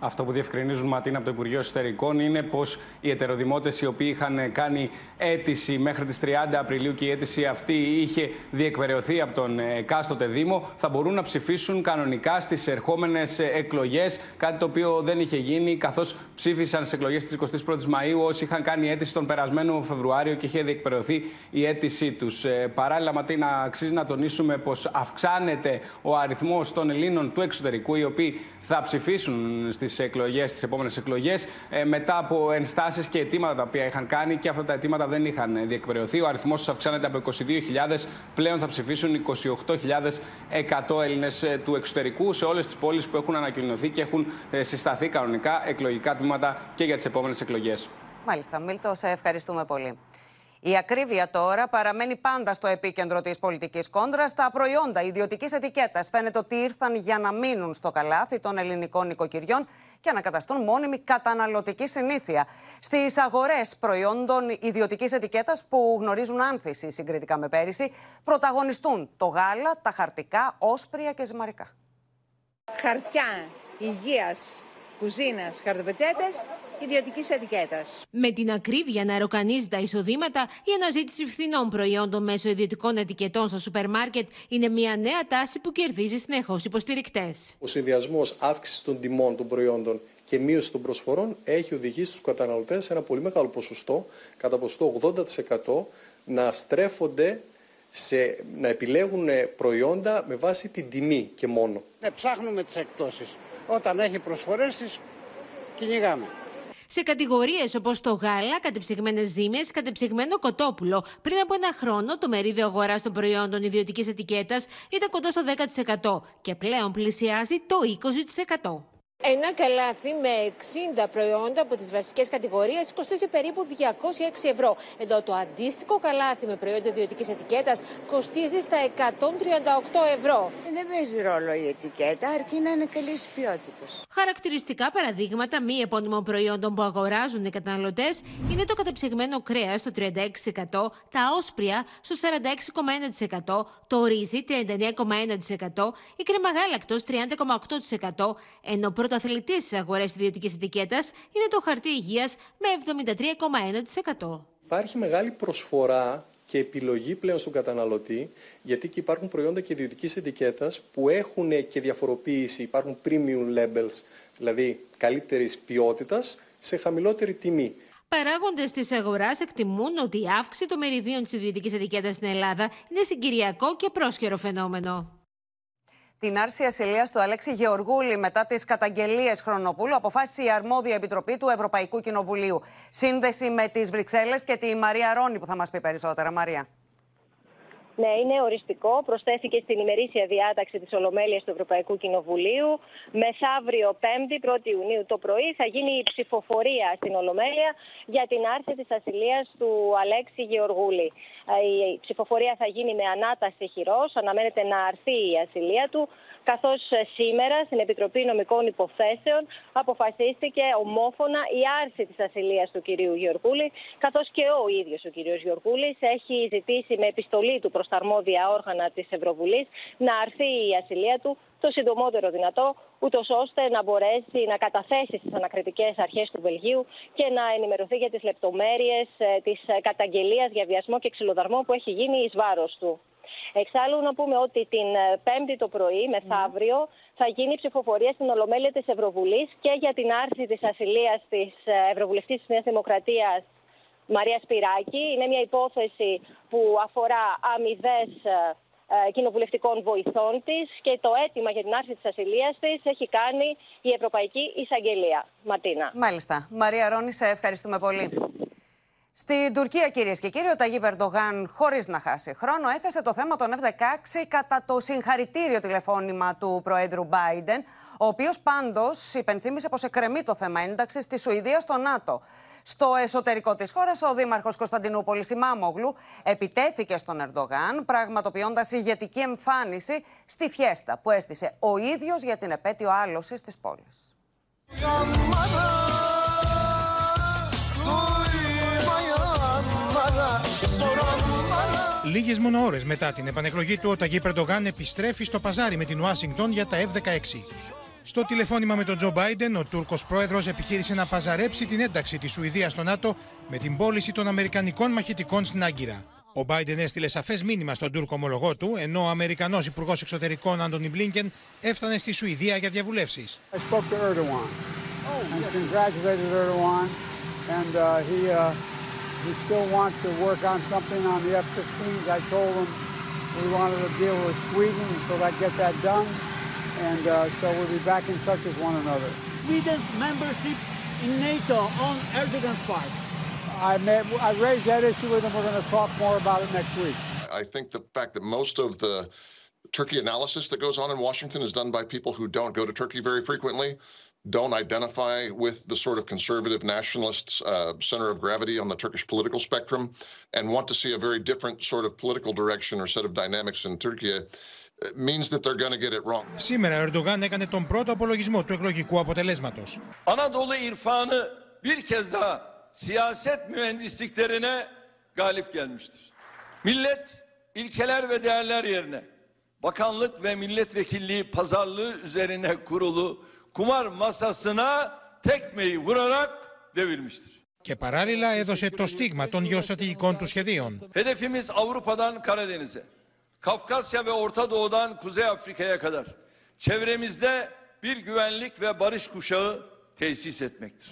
Speaker 36: Αυτό που διευκρινίζουν Ματίνα από το Υπουργείο Εσωτερικών είναι πως οι ετεροδημότες οι οποίοι είχαν κάνει αίτηση μέχρι τις 30 Απριλίου και η αίτηση αυτή είχε διεκπαιρεωθεί από τον εκάστοτε Δήμο, θα μπορούν να ψηφίσουν κανονικά στις ερχόμενες εκλογές. Κάτι το οποίο δεν είχε γίνει, καθώς ψήφισαν στις εκλογές της 21η Μαου όσοι είχαν κάνει αίτηση τον περασμένο Φεβρουάριο και είχε διεκπαιρεωθεί η αίτησή τους. Παράλληλα, Ματίνα, αξίζει να τονίσουμε πως αυξάνεται ο αριθμός των Ελλήνων του εξωτερικού, οι οποίοι θα ψηφίσουν στι εκλογές, στι επόμενες εκλογές, ε, μετά από ενστάσεις και αιτήματα τα οποία είχαν κάνει και αυτά τα αιτήματα δεν είχαν διεκπαιρεωθεί. Ο αριθμός τους αυξάνεται από 22.000, πλέον θα ψηφίσουν 28.100 Έλληνες του εξωτερικού σε όλες τις πόλεις που έχουν ανακοινωθεί και έχουν ε, συσταθεί κανονικά εκλογικά τμήματα και για τις επόμενες εκλογές.
Speaker 2: Μάλιστα, Μίλτο, σε ευχαριστούμε πολύ. Η ακρίβεια τώρα παραμένει πάντα στο επίκεντρο της πολιτικής κόντρας. Τα προϊόντα ιδιωτικής ετικέτας φαίνεται ότι ήρθαν για να μείνουν στο καλάθι των ελληνικών νοικοκυριών και να καταστούν μόνιμη καταναλωτική συνήθεια. Στις αγορές προϊόντων ιδιωτικής ετικέτας που γνωρίζουν άνθηση συγκριτικά με πέρυσι, πρωταγωνιστούν το γάλα, τα χαρτικά, όσπρια και ζυμαρικά.
Speaker 37: Χαρτιά υγείας κουζίνας, χαρτοπετσέτες, ιδιωτικής ετικέτας.
Speaker 38: Με την ακρίβεια να ροκανίζει τα εισοδήματα, η αναζήτηση φθηνών προϊόντων μέσω ιδιωτικών ετικετών στα σούπερ μάρκετ είναι μια νέα τάση που κερδίζει συνεχώς υποστηρικτές.
Speaker 13: Ο συνδυασμός αύξησης των τιμών των προϊόντων και μείωσης των προσφορών έχει οδηγήσει στους καταναλωτές σε ένα πολύ μεγάλο ποσοστό, κατά ποσοστό 80%, να στρέφονται σε, να επιλέγουν προϊόντα με βάση την τιμή και μόνο.
Speaker 39: Ναι, ψάχνουμε τις εκτόσεις. Όταν έχει προσφορές τις κυνηγάμε.
Speaker 38: Σε κατηγορίες όπως το γάλα, κατεψυγμένες ζύμες, κατεψυγμένο κοτόπουλο, πριν από ένα χρόνο το μερίδιο αγοράς των προϊόντων ιδιωτικής ετικέτας ήταν κοντά στο 10% και πλέον πλησιάζει το 20%. Ένα καλάθι με 60 προϊόντα από τις βασικές κατηγορίες κοστίζει περίπου 206 ευρώ. Ενώ το αντίστοιχο καλάθι με προϊόντα ιδιωτικής ετικέτας κοστίζει στα 138 ευρώ.
Speaker 40: Δεν παίζει ρόλο η ετικέτα, αρκεί να είναι καλής ποιότητας.
Speaker 38: Χαρακτηριστικά παραδείγματα μη επώνυμων προϊόντων που αγοράζουν οι καταναλωτές είναι το κατεψυγμένο κρέας στο 36%, τα όσπρια στο 46,1%, το ρύζι 39,1%, η κρεμαγάλακτος 30,8%, ενώ πρωταθλητή στις αγορές ιδιωτικής ετικέτας είναι το χαρτί υγείας με 73,1%.
Speaker 13: Υπάρχει μεγάλη προσφορά και επιλογή πλέον στον καταναλωτή, γιατί και υπάρχουν προϊόντα και ιδιωτικής ετικέτας που έχουν και διαφοροποίηση, υπάρχουν premium labels, δηλαδή καλύτερης ποιότητας, σε χαμηλότερη τιμή.
Speaker 38: Παράγοντες της αγοράς εκτιμούν ότι η αύξηση των μεριδίων της ιδιωτικής ετικέτας στην Ελλάδα είναι συγκυριακό και πρόσχερο φαινόμενο.
Speaker 2: Την άρση ασυλίας του Αλέξη Γεωργούλη μετά τις καταγγελίες Χρονοπούλου αποφάσισε η αρμόδια επιτροπή του Ευρωπαϊκού Κοινοβουλίου. Σύνδεση με τις Βρυξέλλες και τη Μαρία Ρόνη που θα μας πει περισσότερα. Μαρία.
Speaker 41: Ναι, είναι οριστικό. Προσθέθηκε στην ημερήσια διάταξη της Ολομέλειας του Ευρωπαϊκού Κοινοβουλίου. Μεθαύριο 5η, 1η Ιουνίου το πρωί, θα γίνει η ψηφοφορία στην Ολομέλεια για την άρση της ασυλίας του Αλέξη Γεωργούλη. Η ψηφοφορία θα γίνει με ανάταση χειρός. Αναμένεται να αρθεί η ασυλία του καθώς ε, σήμερα στην Επιτροπή Νομικών Υποθέσεων αποφασίστηκε ομόφωνα η άρση της ασυλίας του κυρίου Γεωργούλη, καθώς και ο ίδιος ο κύριος Γεωργούλης έχει ζητήσει με επιστολή του προς τα αρμόδια όργανα της Ευρωβουλής να αρθεί η ασυλία του το συντομότερο δυνατό, ούτως ώστε να μπορέσει να καταθέσει στις ανακριτικές αρχές του Βελγίου και να ενημερωθεί για τις λεπτομέρειες ε, της καταγγελίας για βιασμό και ξυλοδαρμό που έχει γίνει εις βάρος του. Εξάλλου, να πούμε ότι την ε, Πέμπτη το πρωί, μεθαύριο, θα γίνει ψηφοφορία στην Ολομέλεια της Ευρωβουλής και για την άρση της ασυλίας της ε, Ευρωβουλευτής της Νέας Δημοκρατίας Μαρία Σπυράκη. Είναι μια υπόθεση που αφορά αμοιβές ε, κοινοβουλευτικών βοηθών της και το αίτημα για την άρση της ασυλίας της έχει κάνει η Ευρωπαϊκή Εισαγγελία. Ματίνα.
Speaker 2: Μάλιστα. Μαρία Ρόνη, σε ευχαριστούμε πολύ. Στην Τουρκία, κυρίες και κύριοι, ο Ταγί Περντογάν, χωρίς να χάσει χρόνο, έθεσε το θέμα των F-16 κατά το συγχαρητήριο τηλεφώνημα του Προέδρου Biden, ο οποίος πάντως υπενθύμησε πως εκκρεμεί το θέμα ένταξης της Σουηδίας στο ΝΑΤΟ. Στο εσωτερικό της χώρας, ο Δήμαρχος Κωνσταντινούπολης Μάμογλου επιτέθηκε στον Ερντογάν, πραγματοποιώντας ηγετική εμφάνιση στη φιέστα που έστησε ο ίδιος για την επέτειο άλωσης της πόλης.
Speaker 42: Λίγες μόνο ώρες μετά την επανεκλογή του, ο Ταγί Περντογάν επιστρέφει στο παζάρι με την Ουάσιγκτον για τα F-16. Στο τηλεφώνημα με τον Τζο Μπάιντεν, ο Τούρκος πρόεδρος επιχείρησε να παζαρέψει την ένταξη της Σουηδίας στο ΝΑΤΟ με την πώληση των Αμερικανικών μαχητικών στην Άγκυρα. Ο Μπάιντεν έστειλε σαφές μήνυμα στον Τούρκο ομολογό του, ενώ ο Αμερικανός Υπουργός Εξωτερικών Άντωνι Μπλίνκεν έφτανε στη Σουηδία για διαβουλεύσεις.
Speaker 43: He still wants to work on something on the F-15s. I told him we wanted to deal with Sweden until I get that done. And uh, so we'll be back in touch with one another.
Speaker 44: Sweden's membership in NATO on Erdogan's part.
Speaker 43: I, met, I raised that issue with him. We're going to talk more about it next week.
Speaker 34: I think the fact that most of the Turkey analysis that goes on in Washington is done by people who don't go to Turkey very frequently don't identify with the sort of conservative nationalists uh, center of gravity on the Turkish political spectrum and want to see a very different sort of political direction or set of dynamics in Turkey means that they're going to get it wrong.
Speaker 42: Σήμερα ο Ερντογάν έκανε τον πρώτο απολογισμό του εκλογικού αποτελέσματος.
Speaker 45: Anadolu irfanı bir kez daha siyaset mühendisliklerine galip gelmiştir. Millet ilkeler ve değerler yerine bakanlık ve milletvekilliği pazarlığı üzerine kurulu kumar masasına tekmeyi vurarak devirmiştir.
Speaker 42: Και παράλληλα έδωσε το στίγμα των γεωστρατηγικών του σχεδίων.
Speaker 45: Hedefimiz Avrupa'dan Karadeniz'e, Kafkasya ve Orta Doğu'dan Kuzey Afrika'ya kadar çevremizde bir güvenlik ve barış kuşağı tesis etmektir.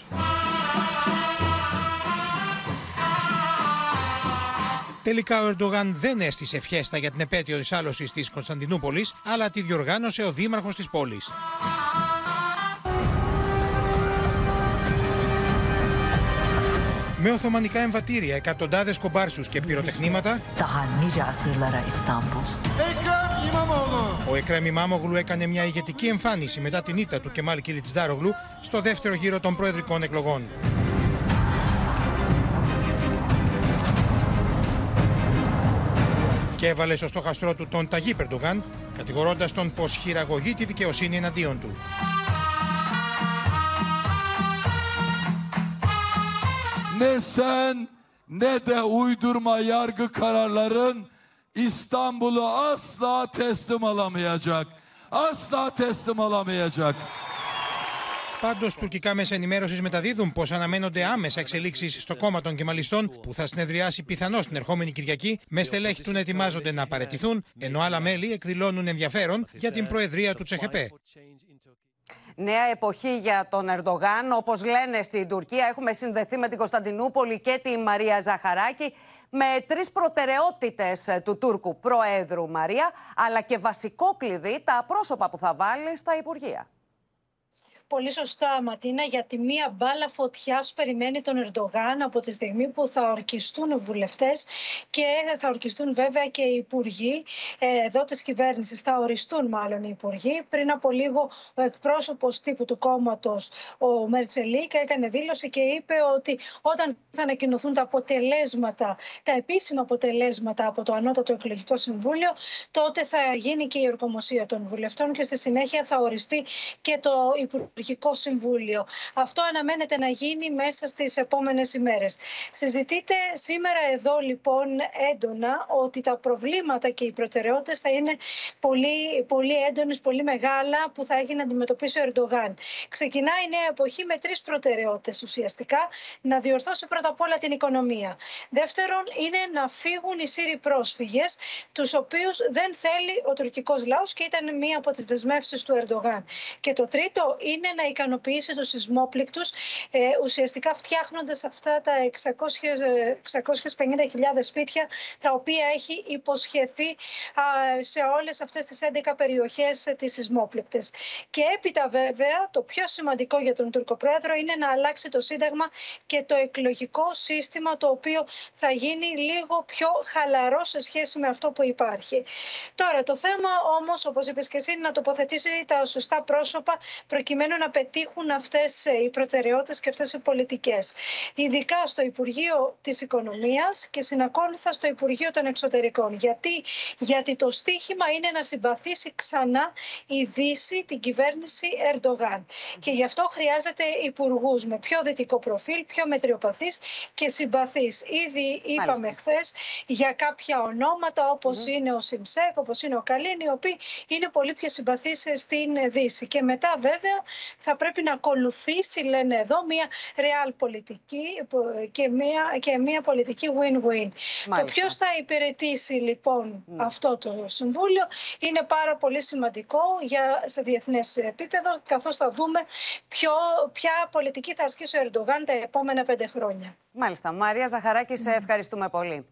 Speaker 42: Τελικά ο Ερντογάν δεν έστησε φιέστα για την επέτειο της άλωσης της Κωνσταντινούπολης, αλλά τη διοργάνωσε ο δήμαρχος της πόλης. Με Οθωμανικά εμβατήρια, εκατοντάδες κομπάρσους και πυροτεχνήματα...
Speaker 46: Daha nice asırlara İstanbul.
Speaker 47: Ekrem
Speaker 42: Ο Εκρέμ Μάμογλου έκανε μια ηγετική εμφάνιση μετά την ήττα του Κεμάλ Κιλιτζάρογλου στο δεύτερο γύρο των προεδρικών εκλογών. Και έβαλε στο στόχαστρό του τον Ταγί Περντογάν, κατηγορώντας τον πως χειραγωγεί τη δικαιοσύνη εναντίον του.
Speaker 48: Ne sen ne de uydurma yargı kararların İstanbul'u asla teslim alamayacak. Asla teslim alamayacak.
Speaker 42: Πάντως, τουρκικά μέσα ενημέρωσης μεταδίδουν πως αναμένονται άμεσα εξελίξεις στο κόμμα των Κεμαλιστών, που θα συνεδριάσει πιθανώς την ερχόμενη Κυριακή, με στελέχη του να ετοιμάζονται να παρετηθούν, ενώ άλλα μέλη εκδηλώνουν ενδιαφέρον για την προεδρία του Τσεχεπέ.
Speaker 2: Νέα εποχή για τον Ερντογάν. Όπως λένε στην Τουρκία, έχουμε συνδεθεί με την Κωνσταντινούπολη και τη Μαρία Ζαχαράκη με τρεις προτεραιότητες του Τούρκου Προέδρου Μαρία, αλλά και βασικό κλειδί τα πρόσωπα που θα βάλει στα Υπουργεία
Speaker 49: πολύ σωστά, Ματίνα, γιατί μία μπάλα φωτιά περιμένει τον Ερντογάν από τη στιγμή που θα ορκιστούν οι βουλευτές και θα ορκιστούν βέβαια και οι υπουργοί ε, εδώ της κυβέρνησης. Θα οριστούν μάλλον οι υπουργοί. Πριν από λίγο, ο εκπρόσωπος τύπου του κόμματος, ο Μερτσελίκα, έκανε δήλωση και είπε ότι όταν θα ανακοινωθούν τα αποτελέσματα, τα επίσημα αποτελέσματα από το Ανώτατο Εκλογικό Συμβούλιο, τότε θα γίνει και η ορκομοσία των βουλευτών και στη συνέχεια θα οριστεί και το Υπουργείο Υπουργικό Συμβούλιο. Αυτό αναμένεται να γίνει μέσα στις επόμενες ημέρες. Συζητείτε σήμερα εδώ λοιπόν έντονα ότι τα προβλήματα και οι προτεραιότητες θα είναι πολύ, πολύ έντονες, πολύ μεγάλα που θα έχει να αντιμετωπίσει ο Ερντογάν. Ξεκινάει η νέα εποχή με τρεις προτεραιότητες ουσιαστικά. Να διορθώσει πρώτα απ' όλα την οικονομία. Δεύτερον είναι να φύγουν οι Σύριοι πρόσφυγες, τους οποίους δεν θέλει ο τουρκικός λαός και ήταν μία από τις δεσμεύσεις του Ερντογάν. Και το τρίτο είναι να ικανοποιήσει τους σεισμόπληκτους ε, ουσιαστικά φτιάχνοντας αυτά τα 650.000 σπίτια τα οποία έχει υποσχεθεί σε όλες αυτές τις 11 περιοχές ε, τις σεισμόπληκτες. Και έπειτα βέβαια το πιο σημαντικό για τον Τούρκο Πρόεδρο είναι να αλλάξει το Σύνταγμα και το εκλογικό σύστημα το οποίο θα γίνει λίγο πιο χαλαρό σε σχέση με αυτό που υπάρχει. Τώρα το θέμα όμως όπως είπες και εσύ να τοποθετήσει τα σωστά πρόσωπα προκειμένου να πετύχουν αυτές ε, οι προτεραιότητες και αυτές οι πολιτικές. Ειδικά στο Υπουργείο της Οικονομίας και συνακόλουθα στο Υπουργείο των Εξωτερικών. Γιατί, Γιατί το στίχημα είναι να συμπαθήσει ξανά η Δύση την κυβέρνηση Ερντογάν. Και γι' αυτό χρειάζεται υπουργούς με πιο δυτικό προφίλ, πιο μετριοπαθής και συμπαθής. Ήδη είπαμε χθες για κάποια ονόματα όπως είναι ο Σιμσέκ, όπως είναι ο Καλίν, οι οποίοι είναι πολύ πιο συμπαθείς στην Δύση. Και μετά βέβαια θα πρέπει να ακολουθήσει, λένε εδώ, μια real πολιτική και μια, και μια πολιτική win-win. Το ποιος θα υπηρετήσει λοιπόν ναι. αυτό το Συμβούλιο; Είναι πάρα πολύ σημαντικό για, σε διεθνές επίπεδο, καθώς θα δούμε ποιο, ποια πολιτική θα ασκήσει ο Ερντογάν τα επόμενα πέντε χρόνια.
Speaker 2: Μάλιστα. Μαρία Ζαχαράκη, σε ευχαριστούμε πολύ.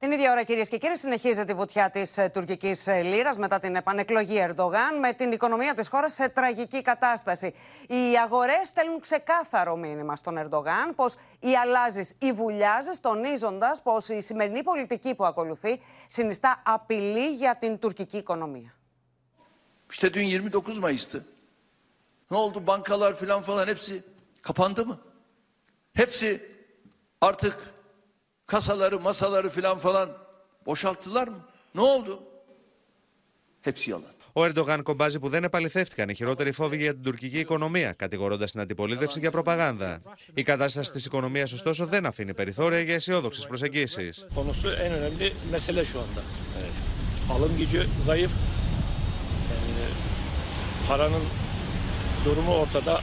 Speaker 2: Την ίδια ώρα, κυρίες και κύριοι, συνεχίζεται η βουτιά της ε, τουρκικής ε, λίρα μετά την επανεκλογή Ερντογάν, με την οικονομία της χώρας σε τραγική κατάσταση. Οι αγορές στέλνουν ξεκάθαρο μήνυμα στον Ερντογάν πως ή αλλάζεις ή βουλιάζεις, τονίζοντας πως η σημερινή πολιτική που ακολουθεί συνιστά απειλή για την τουρκική οικονομία.
Speaker 45: İşte dün 29 Mayıs'tı. Ne oldu? Bankalar falan falan hepsi kapandı mı? Hepsi artık kasaları, masaları filan falan boşalttılar mı? Ne oldu? Hepsi yalan.
Speaker 11: Ο Ερντογάν κομπάζει που δεν επαληθεύτηκαν οι χειρότεροι φόβοι για την τουρκική οικονομία, κατηγορώντας την αντιπολίτευση για προπαγάνδα. Η κατάσταση της οικονομίας, ωστόσο, δεν αφήνει περιθώρια για αισιόδοξες προσεγγίσεις.
Speaker 46: Paranın durumu ortada.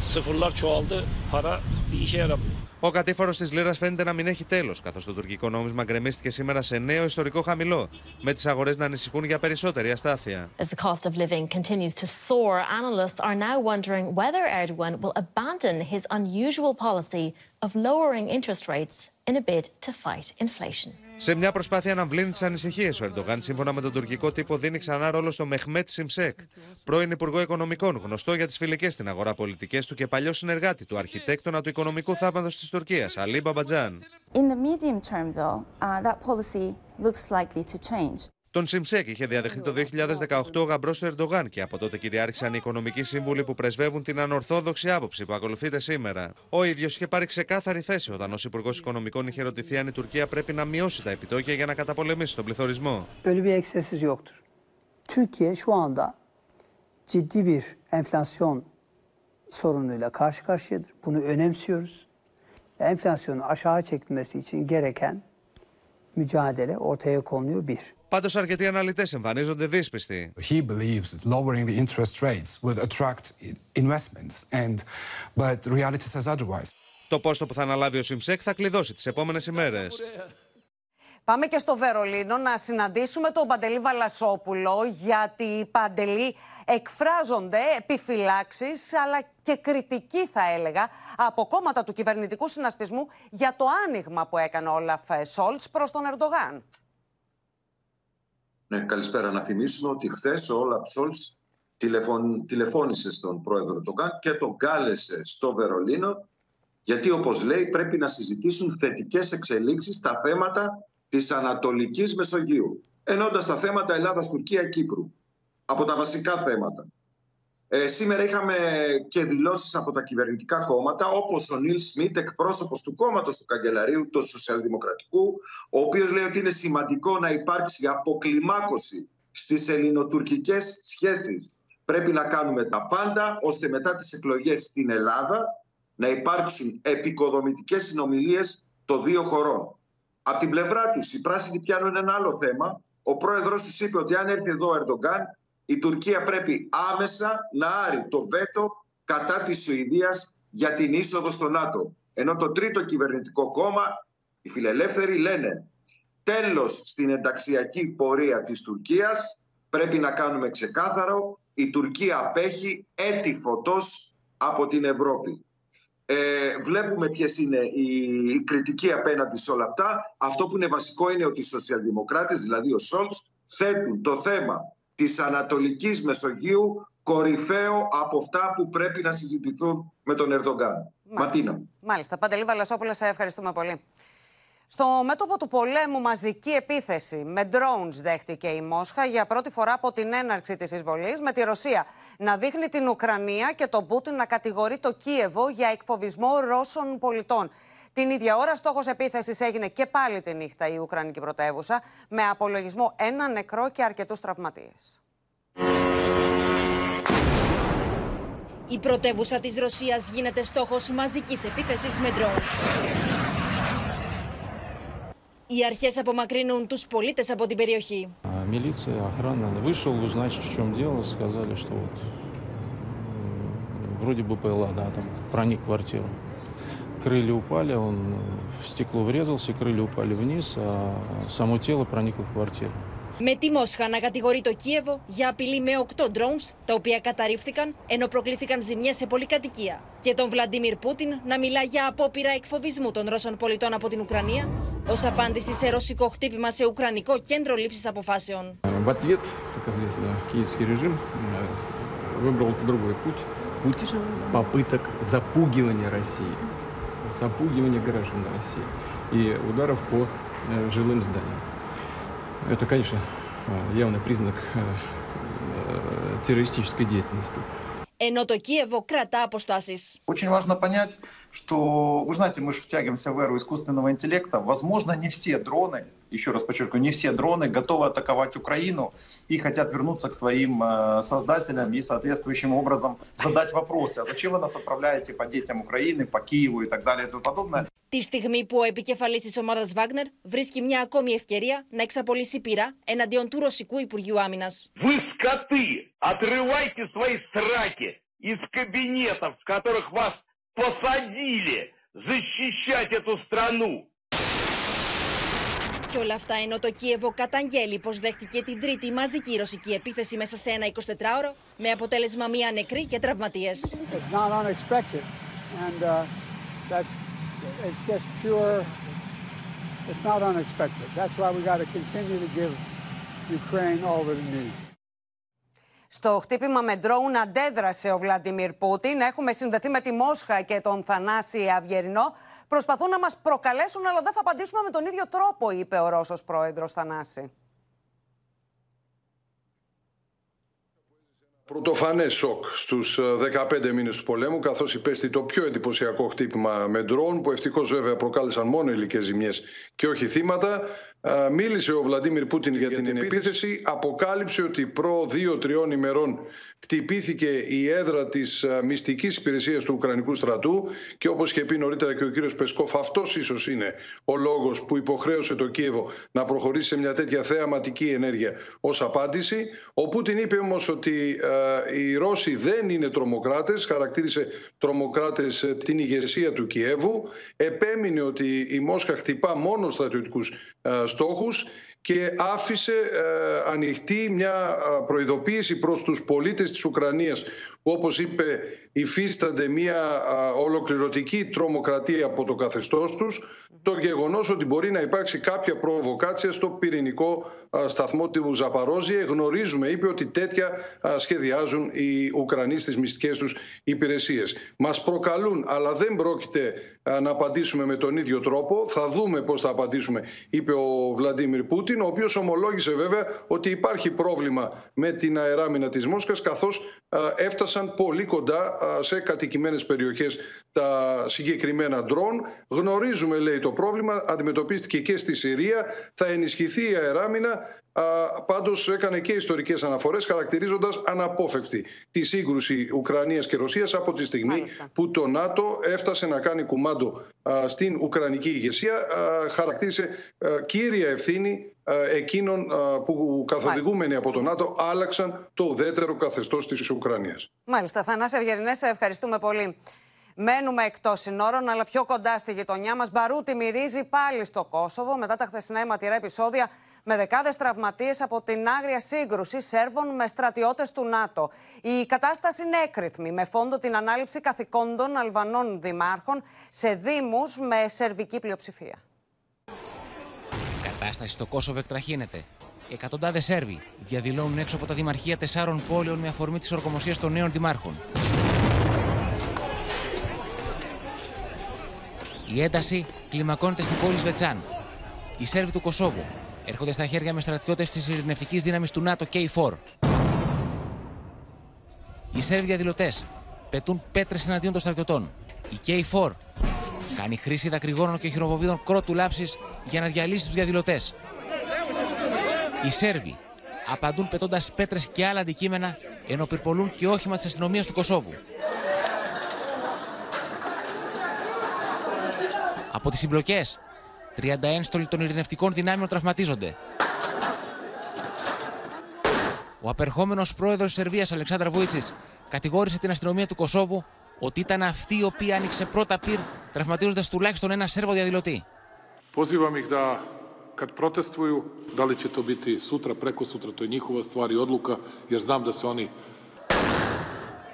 Speaker 46: Sıfırlar çoğaldı. Para bir işe yaramıyor.
Speaker 11: Ο κατήφορο τη Λίρα φαίνεται να μην έχει τέλο, καθώ το τουρκικό νόμισμα γκρεμίστηκε σήμερα σε νέο ιστορικό χαμηλό, με τι αγορέ να ανησυχούν για περισσότερη αστάθεια.
Speaker 47: As the cost of living continues to soar, analysts are now wondering whether Erdogan will abandon his unusual policy of lowering interest rates in a bid to fight inflation.
Speaker 11: Σε μια προσπάθεια να βλύνει τις ανησυχίες, ο Ερντογάν, σύμφωνα με τον τουρκικό τύπο, δίνει ξανά ρόλο στο Μεχμέτ Σιμσέκ, πρώην Υπουργό Οικονομικών, γνωστό για τις φιλικές στην αγορά πολιτικές του και παλιό συνεργάτη του αρχιτέκτονα του οικονομικού θαύματο της Τουρκίας, Αλή Μπαμπατζάν.
Speaker 50: In the medium term, though, uh, that policy looks likely to change.
Speaker 11: Τον Σιμψέκ είχε διαδεχθεί το 2018 ο γαμπρός του Ερντογάν και από τότε κυριάρχησαν οι οικονομικοί σύμβουλοι που πρεσβεύουν την ανορθόδοξη άποψη που ακολουθείται σήμερα. Ο ίδιος είχε πάρει ξεκάθαρη θέση όταν ως Υπουργός Οικονομικών είχε ρωτηθεί αν η Τουρκία πρέπει να μειώσει τα επιτόκια για να καταπολεμήσει τον πληθωρισμό.
Speaker 51: Böyle bir eksesiz yoktur. Türkiye şu anda ciddi bir enflasyon sorunuyla karşı karşıyadır. Bunu önemsiyoruz. Enflasyonu aşağı çekilmesi için gereken mücadele ortaya konuyor bir.
Speaker 11: Πάντως, αρκετοί αναλυτές εμφανίζονται δύσπιστοι.
Speaker 13: He believes that lowering the interest rates would attract investments, and but reality says otherwise.
Speaker 11: Το πόστο που θα αναλάβει ο Σιμψέκ θα κλειδώσει τις επόμενες ημέρες.
Speaker 2: Πάμε και στο Βερολίνο να συναντήσουμε τον Παντελή Βαλασόπουλο γιατί Παντελή εκφράζονται επιφυλάξεις αλλά και κριτική θα έλεγα από κόμματα του κυβερνητικού συνασπισμού για το άνοιγμα που έκανε ο Όλαφ Σόλτς προς τον Ερντογάν.
Speaker 52: Ναι, καλησπέρα. Να θυμίσουμε ότι χθες ο Όλαφ Σόλτς τηλεφώνησε στον πρόεδρο Ερντογάν και τον κάλεσε στο Βερολίνο γιατί όπως λέει πρέπει να συζητήσουν θετικές εξελίξεις στα θέματα της Ανατολικής Μεσογείου. Ενώντας τα θέματα Ελλάδας, Τουρκία, Κύπρου. Από τα βασικά θέματα. Ε, σήμερα είχαμε και δηλώσεις από τα κυβερνητικά κόμματα, όπως ο Νίλ Σμιτ, εκπρόσωπος του κόμματος του Καγκελαρίου, του Σοσιαλδημοκρατικού, ο οποίος λέει ότι είναι σημαντικό να υπάρξει αποκλιμάκωση στις ελληνοτουρκικές σχέσεις. Πρέπει να κάνουμε τα πάντα, ώστε μετά τις εκλογές στην Ελλάδα να υπάρξουν επικοδομητικές συνομιλίες των δύο χωρών. Από την πλευρά τους, οι πράσινοι πιάνουν ένα άλλο θέμα. Ο πρόεδρος τους είπε ότι αν έρθει εδώ ο Ερντογκάν, η Τουρκία πρέπει άμεσα να άρει το βέτο κατά της Σουηδίας για την είσοδο στο ΝΑΤΟ. Ενώ το τρίτο κυβερνητικό κόμμα, οι φιλελεύθεροι, λένε τέλος στην ενταξιακή πορεία της Τουρκίας, πρέπει να κάνουμε ξεκάθαρο, η Τουρκία απέχει έτη φωτός από την Ευρώπη. Ε, βλέπουμε ποιες είναι οι, οι κριτικοί απέναντι σε όλα αυτά. Αυτό που είναι βασικό είναι ότι οι σοσιαλδημοκράτες, δηλαδή ο Σόλτς, θέτουν το θέμα της Ανατολικής Μεσογείου κορυφαίο από αυτά που πρέπει να συζητηθούν με τον Ερντογκάν. Ματίνα.
Speaker 2: Μάλιστα. Παντελή Βαλασόπουλα, σε ευχαριστούμε πολύ. Στο μέτωπο του πολέμου μαζική επίθεση με drones δέχτηκε η Μόσχα για πρώτη φορά από την έναρξη της εισβολής με τη Ρωσία να δείχνει την Ουκρανία και τον Πούτιν να κατηγορεί το Κίεβο για εκφοβισμό Ρώσων πολιτών. Την ίδια ώρα στόχος επίθεσης έγινε και πάλι τη νύχτα η Ουκρανική πρωτεύουσα με απολογισμό ένα νεκρό και αρκετούς τραυματίες.
Speaker 50: Η πρωτεύουσα της Ρωσίας γίνεται στόχος μαζικής επίθεσης με drones. Οι αρχές απομακρύνουν τους πολίτες από την περιοχή.
Speaker 53: Милиция, охрана. Вышел узнать, в чем дело, сказали, что вот вроде бы ПЛА, да, там проник в квартиру. Крылья упали, он в стекло врезался, крылья упали вниз, а само тело проникло в квартиру.
Speaker 50: Με τη Μόσχα να κατηγορεί το Κίεβο για απειλή με 8 drones, τα οποία καταρρίφθηκαν ενώ προκλήθηκαν ζημιές σε πολυκατοικία. Και τον Βλαντίμιρ Πούτιν να μιλά για απόπειρα εκφοβισμού των Ρώσων πολιτών από την Ουκρανία, ως απάντηση σε ρωσικό χτύπημα σε Ουκρανικό κέντρο λήψης αποφάσεων.
Speaker 53: В ответ, как известно, киевский режим выбрал другой путь. Путь попыток запугивания России. Запугивания граждан России. И ударов по жилым зданиям. Это, конечно, явный признак террористической деятельности.
Speaker 50: Ενώ το Κίεβο κρατά αποστάσεις.
Speaker 54: Очень важно понять, что, вы знаете, мы же втягиваемся в эру искусственного интеллекта. Возможно, не все дроны, еще раз подчеркиваю, не все дроны готовы атаковать Украину и хотят вернуться к своим э, создателям и соответствующим образом задать вопросы. А зачем вы нас отправляете по детям Украины, по Киеву и так далее и тому подобное?
Speaker 50: Τη στιγμή που ο επικεφαλής της ομάδας Βάγνερ βρίσκει μια ακόμη ευκαιρία να εξαπολύσει πείρα εναντίον του Ρωσικού Υπουργείου Άμυνας.
Speaker 55: Вы скоты! Отрывайте свои сраки из кабинетов, в которых вас посадили защищать эту страну!
Speaker 50: Και όλα αυτά ενώ το Κίεβο καταγγέλει πως δέχτηκε την τρίτη μαζική ρωσική επίθεση μέσα σε ένα 24ωρο με αποτέλεσμα μία νεκρή και τραυματίες.
Speaker 33: It's not unexpected, and uh, that's it's just pure. It's not unexpected. That's why we got to continue to give Ukraine all that it needs.
Speaker 2: Στο χτύπημα με ντρόουν αντέδρασε ο Βλαντιμίρ Πούτιν. Έχουμε συνδεθεί με τη Μόσχα και τον Θανάση Αυγερινό. Προσπαθούν να μας προκαλέσουν, αλλά δεν θα απαντήσουμε με τον ίδιο τρόπο, είπε ο Ρώσος πρόεδρος Θανάση.
Speaker 56: Πρωτοφανές σοκ στους ε, 15 μήνες του πολέμου, καθώς υπέστη το πιο εντυπωσιακό χτύπημα με ντρόουν, που ευτυχώς βέβαια προκάλεσαν μόνο υλικέ ζημιές και όχι θύματα. Α, Μίλησε ο Βλαντίμιρ Πούτιν για την επίθεση, αποκάλυψε ότι προ δύο-τριών ημερών χτυπήθηκε η έδρα της μυστικής υπηρεσίας του Ουκρανικού στρατού και όπως είχε πει νωρίτερα και ο κύριος Πεσκόφ, αυτός ίσως είναι ο λόγος που υποχρέωσε το Κίεβο να προχωρήσει σε μια τέτοια θεαματική ενέργεια ως απάντηση. Ο Πούτιν είπε όμως ότι ε, οι Ρώσοι δεν είναι τρομοκράτες, χαρακτήρισε τρομοκράτες την ηγεσία του Κιέβου, επέμεινε ότι η Μόσχα χτυπά μόνο στρατιωτικούς στόχους και άφησε ε, ανοιχτή μια ε, προειδοποίηση προς τους πολίτες της Ουκρανίας που όπως είπε υφίστανται μια ε, ολοκληρωτική τρομοκρατία από το καθεστώς τους το γεγονός ότι μπορεί να υπάρξει κάποια προβοκάτσια στο πυρηνικό ε, σταθμό του Ζαπαρόζιε. Γνωρίζουμε, είπε, ότι τέτοια ε, σχεδιάζουν οι Ουκρανοί στις μυστικές τους υπηρεσίες. Μας προκαλούν, αλλά δεν πρόκειται ε, να απαντήσουμε με τον ίδιο τρόπο. Θα δούμε πώς θα απαντήσουμε, είπε ο Βλαντίμιρ Πούτιν, ο οποίος ομολόγησε βέβαια ότι υπάρχει πρόβλημα με την αεράμινα της Μόσχας, καθώς ε, έφτασαν πολύ κοντά ε, σε κατοικημένες περιοχές τα συγκεκριμένα ντρόν. Γνωρίζουμε, λέει, το πρόβλημα, αντιμετωπίστηκε και στη Συρία, θα ενισχυθεί η αεράμινα, Πάντως έκανε και ιστορικές αναφορές, χαρακτηρίζοντας αναπόφευκτη τη σύγκρουση Ουκρανίας και Ρωσίας από τη στιγμή που το ΝΑΤΟ έφτασε να κάνει κουμάντο α, στην Ουκρανική ηγεσία. Α, χαρακτήρισε α, κύρια ευθύνη εκείνων που καθοδηγούμενοι από το ΝΑΤΟ άλλαξαν το ουδέτερο καθεστώς της Ουκρανίας.
Speaker 2: Μάλιστα. Θανάση Ευγερινέ, σε ευχαριστούμε πολύ. Μένουμε εκτός συνόρων, αλλά πιο κοντά στη γειτονιά μας. Μπαρούτι μυρίζει πάλι στο Κόσοβο μετά τα χθεσινά αιματηρά επεισόδια με δεκάδες τραυματίες από την άγρια σύγκρουση Σέρβων με στρατιώτες του ΝΑΤΟ. Η κατάσταση είναι έκρηθμη, με φόντο την ανάληψη καθηκόντων Αλβανών δημάρχων σε Δήμους με σερβική πλειοψηφία.
Speaker 51: Η κατάσταση στο Κόσοβο εκτραχύνεται. Εκατοντάδες Σέρβοι διαδηλώνουν έξω από τα δημαρχία τεσσάρων πόλεων με αφορμή της ορκομοσίας των νέων δημάρχων. Η ένταση κλιμακώνεται στην πόλη Σβετσάν. Οι Σέρβοι του Κωσόβου έρχονται στα χέρια με στρατιώτες της ειρηνευτικής δύναμης του ΝΑΤΟ K4. Οι Σέρβοι διαδηλωτές πετούν πέτρες εναντίον των στρατιωτών. Η K4 κάνει χρήση δακρυγόνων και χειροβοβίδων κρότου λάψης για να διαλύσει τους διαδηλωτές. Οι Σέρβοι απαντούν πετώντας πέτρες και άλλα αντικείμενα ενώ πυρπολούν και όχημα της αστυνομίας του Κωσόβου. Από τις συμπλοκές, 30 ένστολοι των ειρηνευτικών δυνάμεων τραυματίζονται. Ο απερχόμενος πρόεδρος της Σερβίας, Αλεξάνδρα Βούιτσι, κατηγόρησε την αστυνομία του Κωσόβου ότι ήταν αυτή η οποία άνοιξε πρώτα πυρ, τραυματίζοντας τουλάχιστον ένα Σέρβο διαδηλωτή.
Speaker 57: Pozivam ih da kad protestuju, da li će to biti sutra, preko sutra, to je njihova stvar i odluka, jer znam da se oni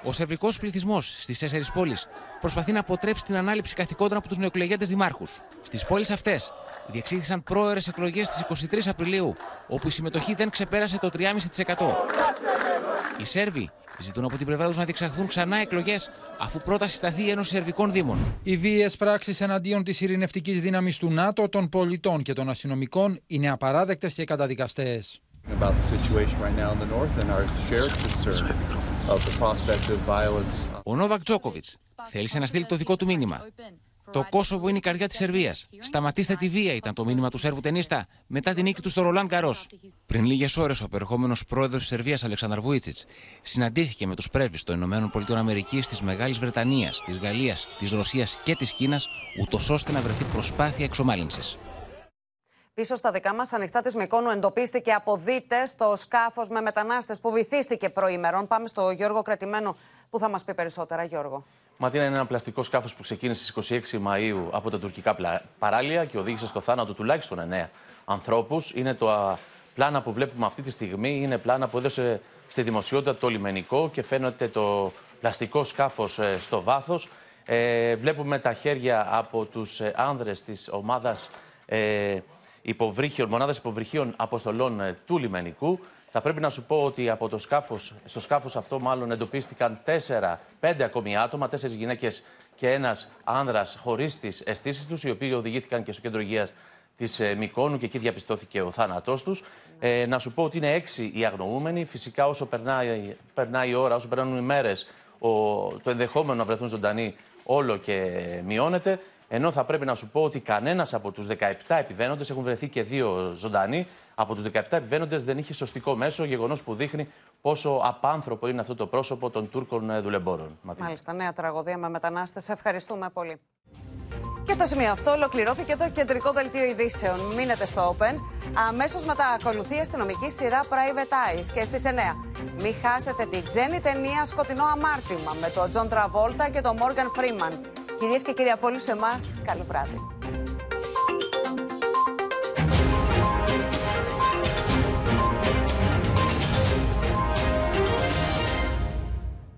Speaker 51: Ο σερβικό πληθυσμός στις τέσσερις πόλεις προσπαθεί να αποτρέψει την ανάληψη καθηκόντων από τους νεοεκλεγέντες δημάρχους. Στις πόλεις αυτές διεξήχθησαν πρόορε εκλογές στις 23 Απριλίου, όπου η συμμετοχή δεν ξεπέρασε το 3,5%. Οι Σέρβοι ζητούν από την πλευρά τους να διεξαχθούν ξανά εκλογές, αφού πρώτα συσταθεί η Ένωση Σερβικών Δήμων.
Speaker 58: Οι βίαιες πράξεις εναντίον της ειρηνευτικής δύναμης του ΝΑΤΟ, των πολιτών και των αστυνομικών είναι απαράδεκτες και καταδικαστές.
Speaker 59: about the situation right now in the north and our shared concern of the prospect of violence.
Speaker 51: Ο Νόβακ Τζόκοβιτς θέλησε να στείλει το δικό του μήνυμα. Το Κόσοβο είναι η καρδιά της Σερβίας. Σταματήστε τη βία, ήταν το μήνυμα του Σέρβου ταινίστα μετά την νίκη του στο Ρολάν Καρό. Πριν λίγες ώρες, ο περχόμενο πρόεδρος της Σερβίας, Αλεξάνδρ Βούιτσιτς, συναντήθηκε με τους πρέσβεις των ΗΠΑ, της Μεγάλης Βρετανίας, της Γαλλίας, της Ρωσίας και της Κίνας, ούτως ώστε να βρεθεί προσπάθεια εξομάλυνσης.
Speaker 2: Πίσω στα δικά μας ανοιχτά της Μικόνου εντοπίστηκε αποδίτες το σκάφος με μετανάστες που βυθίστηκε προημερών. Πάμε στο Γιώργο Κρατημένο που θα μας πει περισσότερα. Γιώργο.
Speaker 4: Ματίνα είναι ένα πλαστικό σκάφος που ξεκίνησε στις 26 Μαου από τα τουρκικά παράλια και οδήγησε στο θάνατο τουλάχιστον 9 ανθρώπους. Είναι το πλάνα που βλέπουμε αυτή τη στιγμή. Είναι πλάνα που έδωσε στη δημοσιότητα το λιμενικό και φαίνεται το πλαστικό σκάφος στο βάθος. Ε, βλέπουμε τα χέρια από τους άνδρες της ομάδας. Ε, υποβρύχιων, μονάδας υποβρυχίων αποστολών ε, του λιμενικού. Θα πρέπει να σου πω ότι από το σκάφος, στο σκάφος αυτό μάλλον εντοπίστηκαν τέσσερα, πέντε ακόμη άτομα, τέσσερις γυναίκες και ένας άνδρας χωρίς τις αισθήσεις τους, οι οποίοι οδηγήθηκαν και στο κέντρο υγείας της Μικόνου και εκεί διαπιστώθηκε ο θάνατός τους. Ε, να σου πω ότι είναι έξι οι αγνοούμενοι. Φυσικά, όσο περνάει, περνάει η ώρα, όσο περνάνε οι μέρες, το ενδεχόμενο να βρεθούν ζωντανοί όλο και μειώνεται. Ενώ θα πρέπει να σου πω ότι κανένας από τους 17 επιβαίνοντες, έχουν βρεθεί και δύο ζωντανοί, από τους 17 επιβαίνοντες δεν είχε σωστικό μέσο, γεγονός που δείχνει πόσο απάνθρωπο είναι αυτό το πρόσωπο των Τούρκων δουλεμπόρων.
Speaker 2: Μάλιστα, νέα τραγωδία με μετανάστες. Ευχαριστούμε πολύ. Και στο σημείο αυτό ολοκληρώθηκε το κεντρικό δελτίο ειδήσεων. Μείνετε στο Open. Αμέσως μετά ακολουθεί η αστυνομική σειρά Private Eyes και στις 9. Μην χάσετε την ξένη ταινία Σκοτεινό Αμάρτημα με τον Τζον Τραβόλτα και τον Μόργαν Φρήμαν. Κυρίες και κύριοι από όλους εμάς, καλό βράδυ.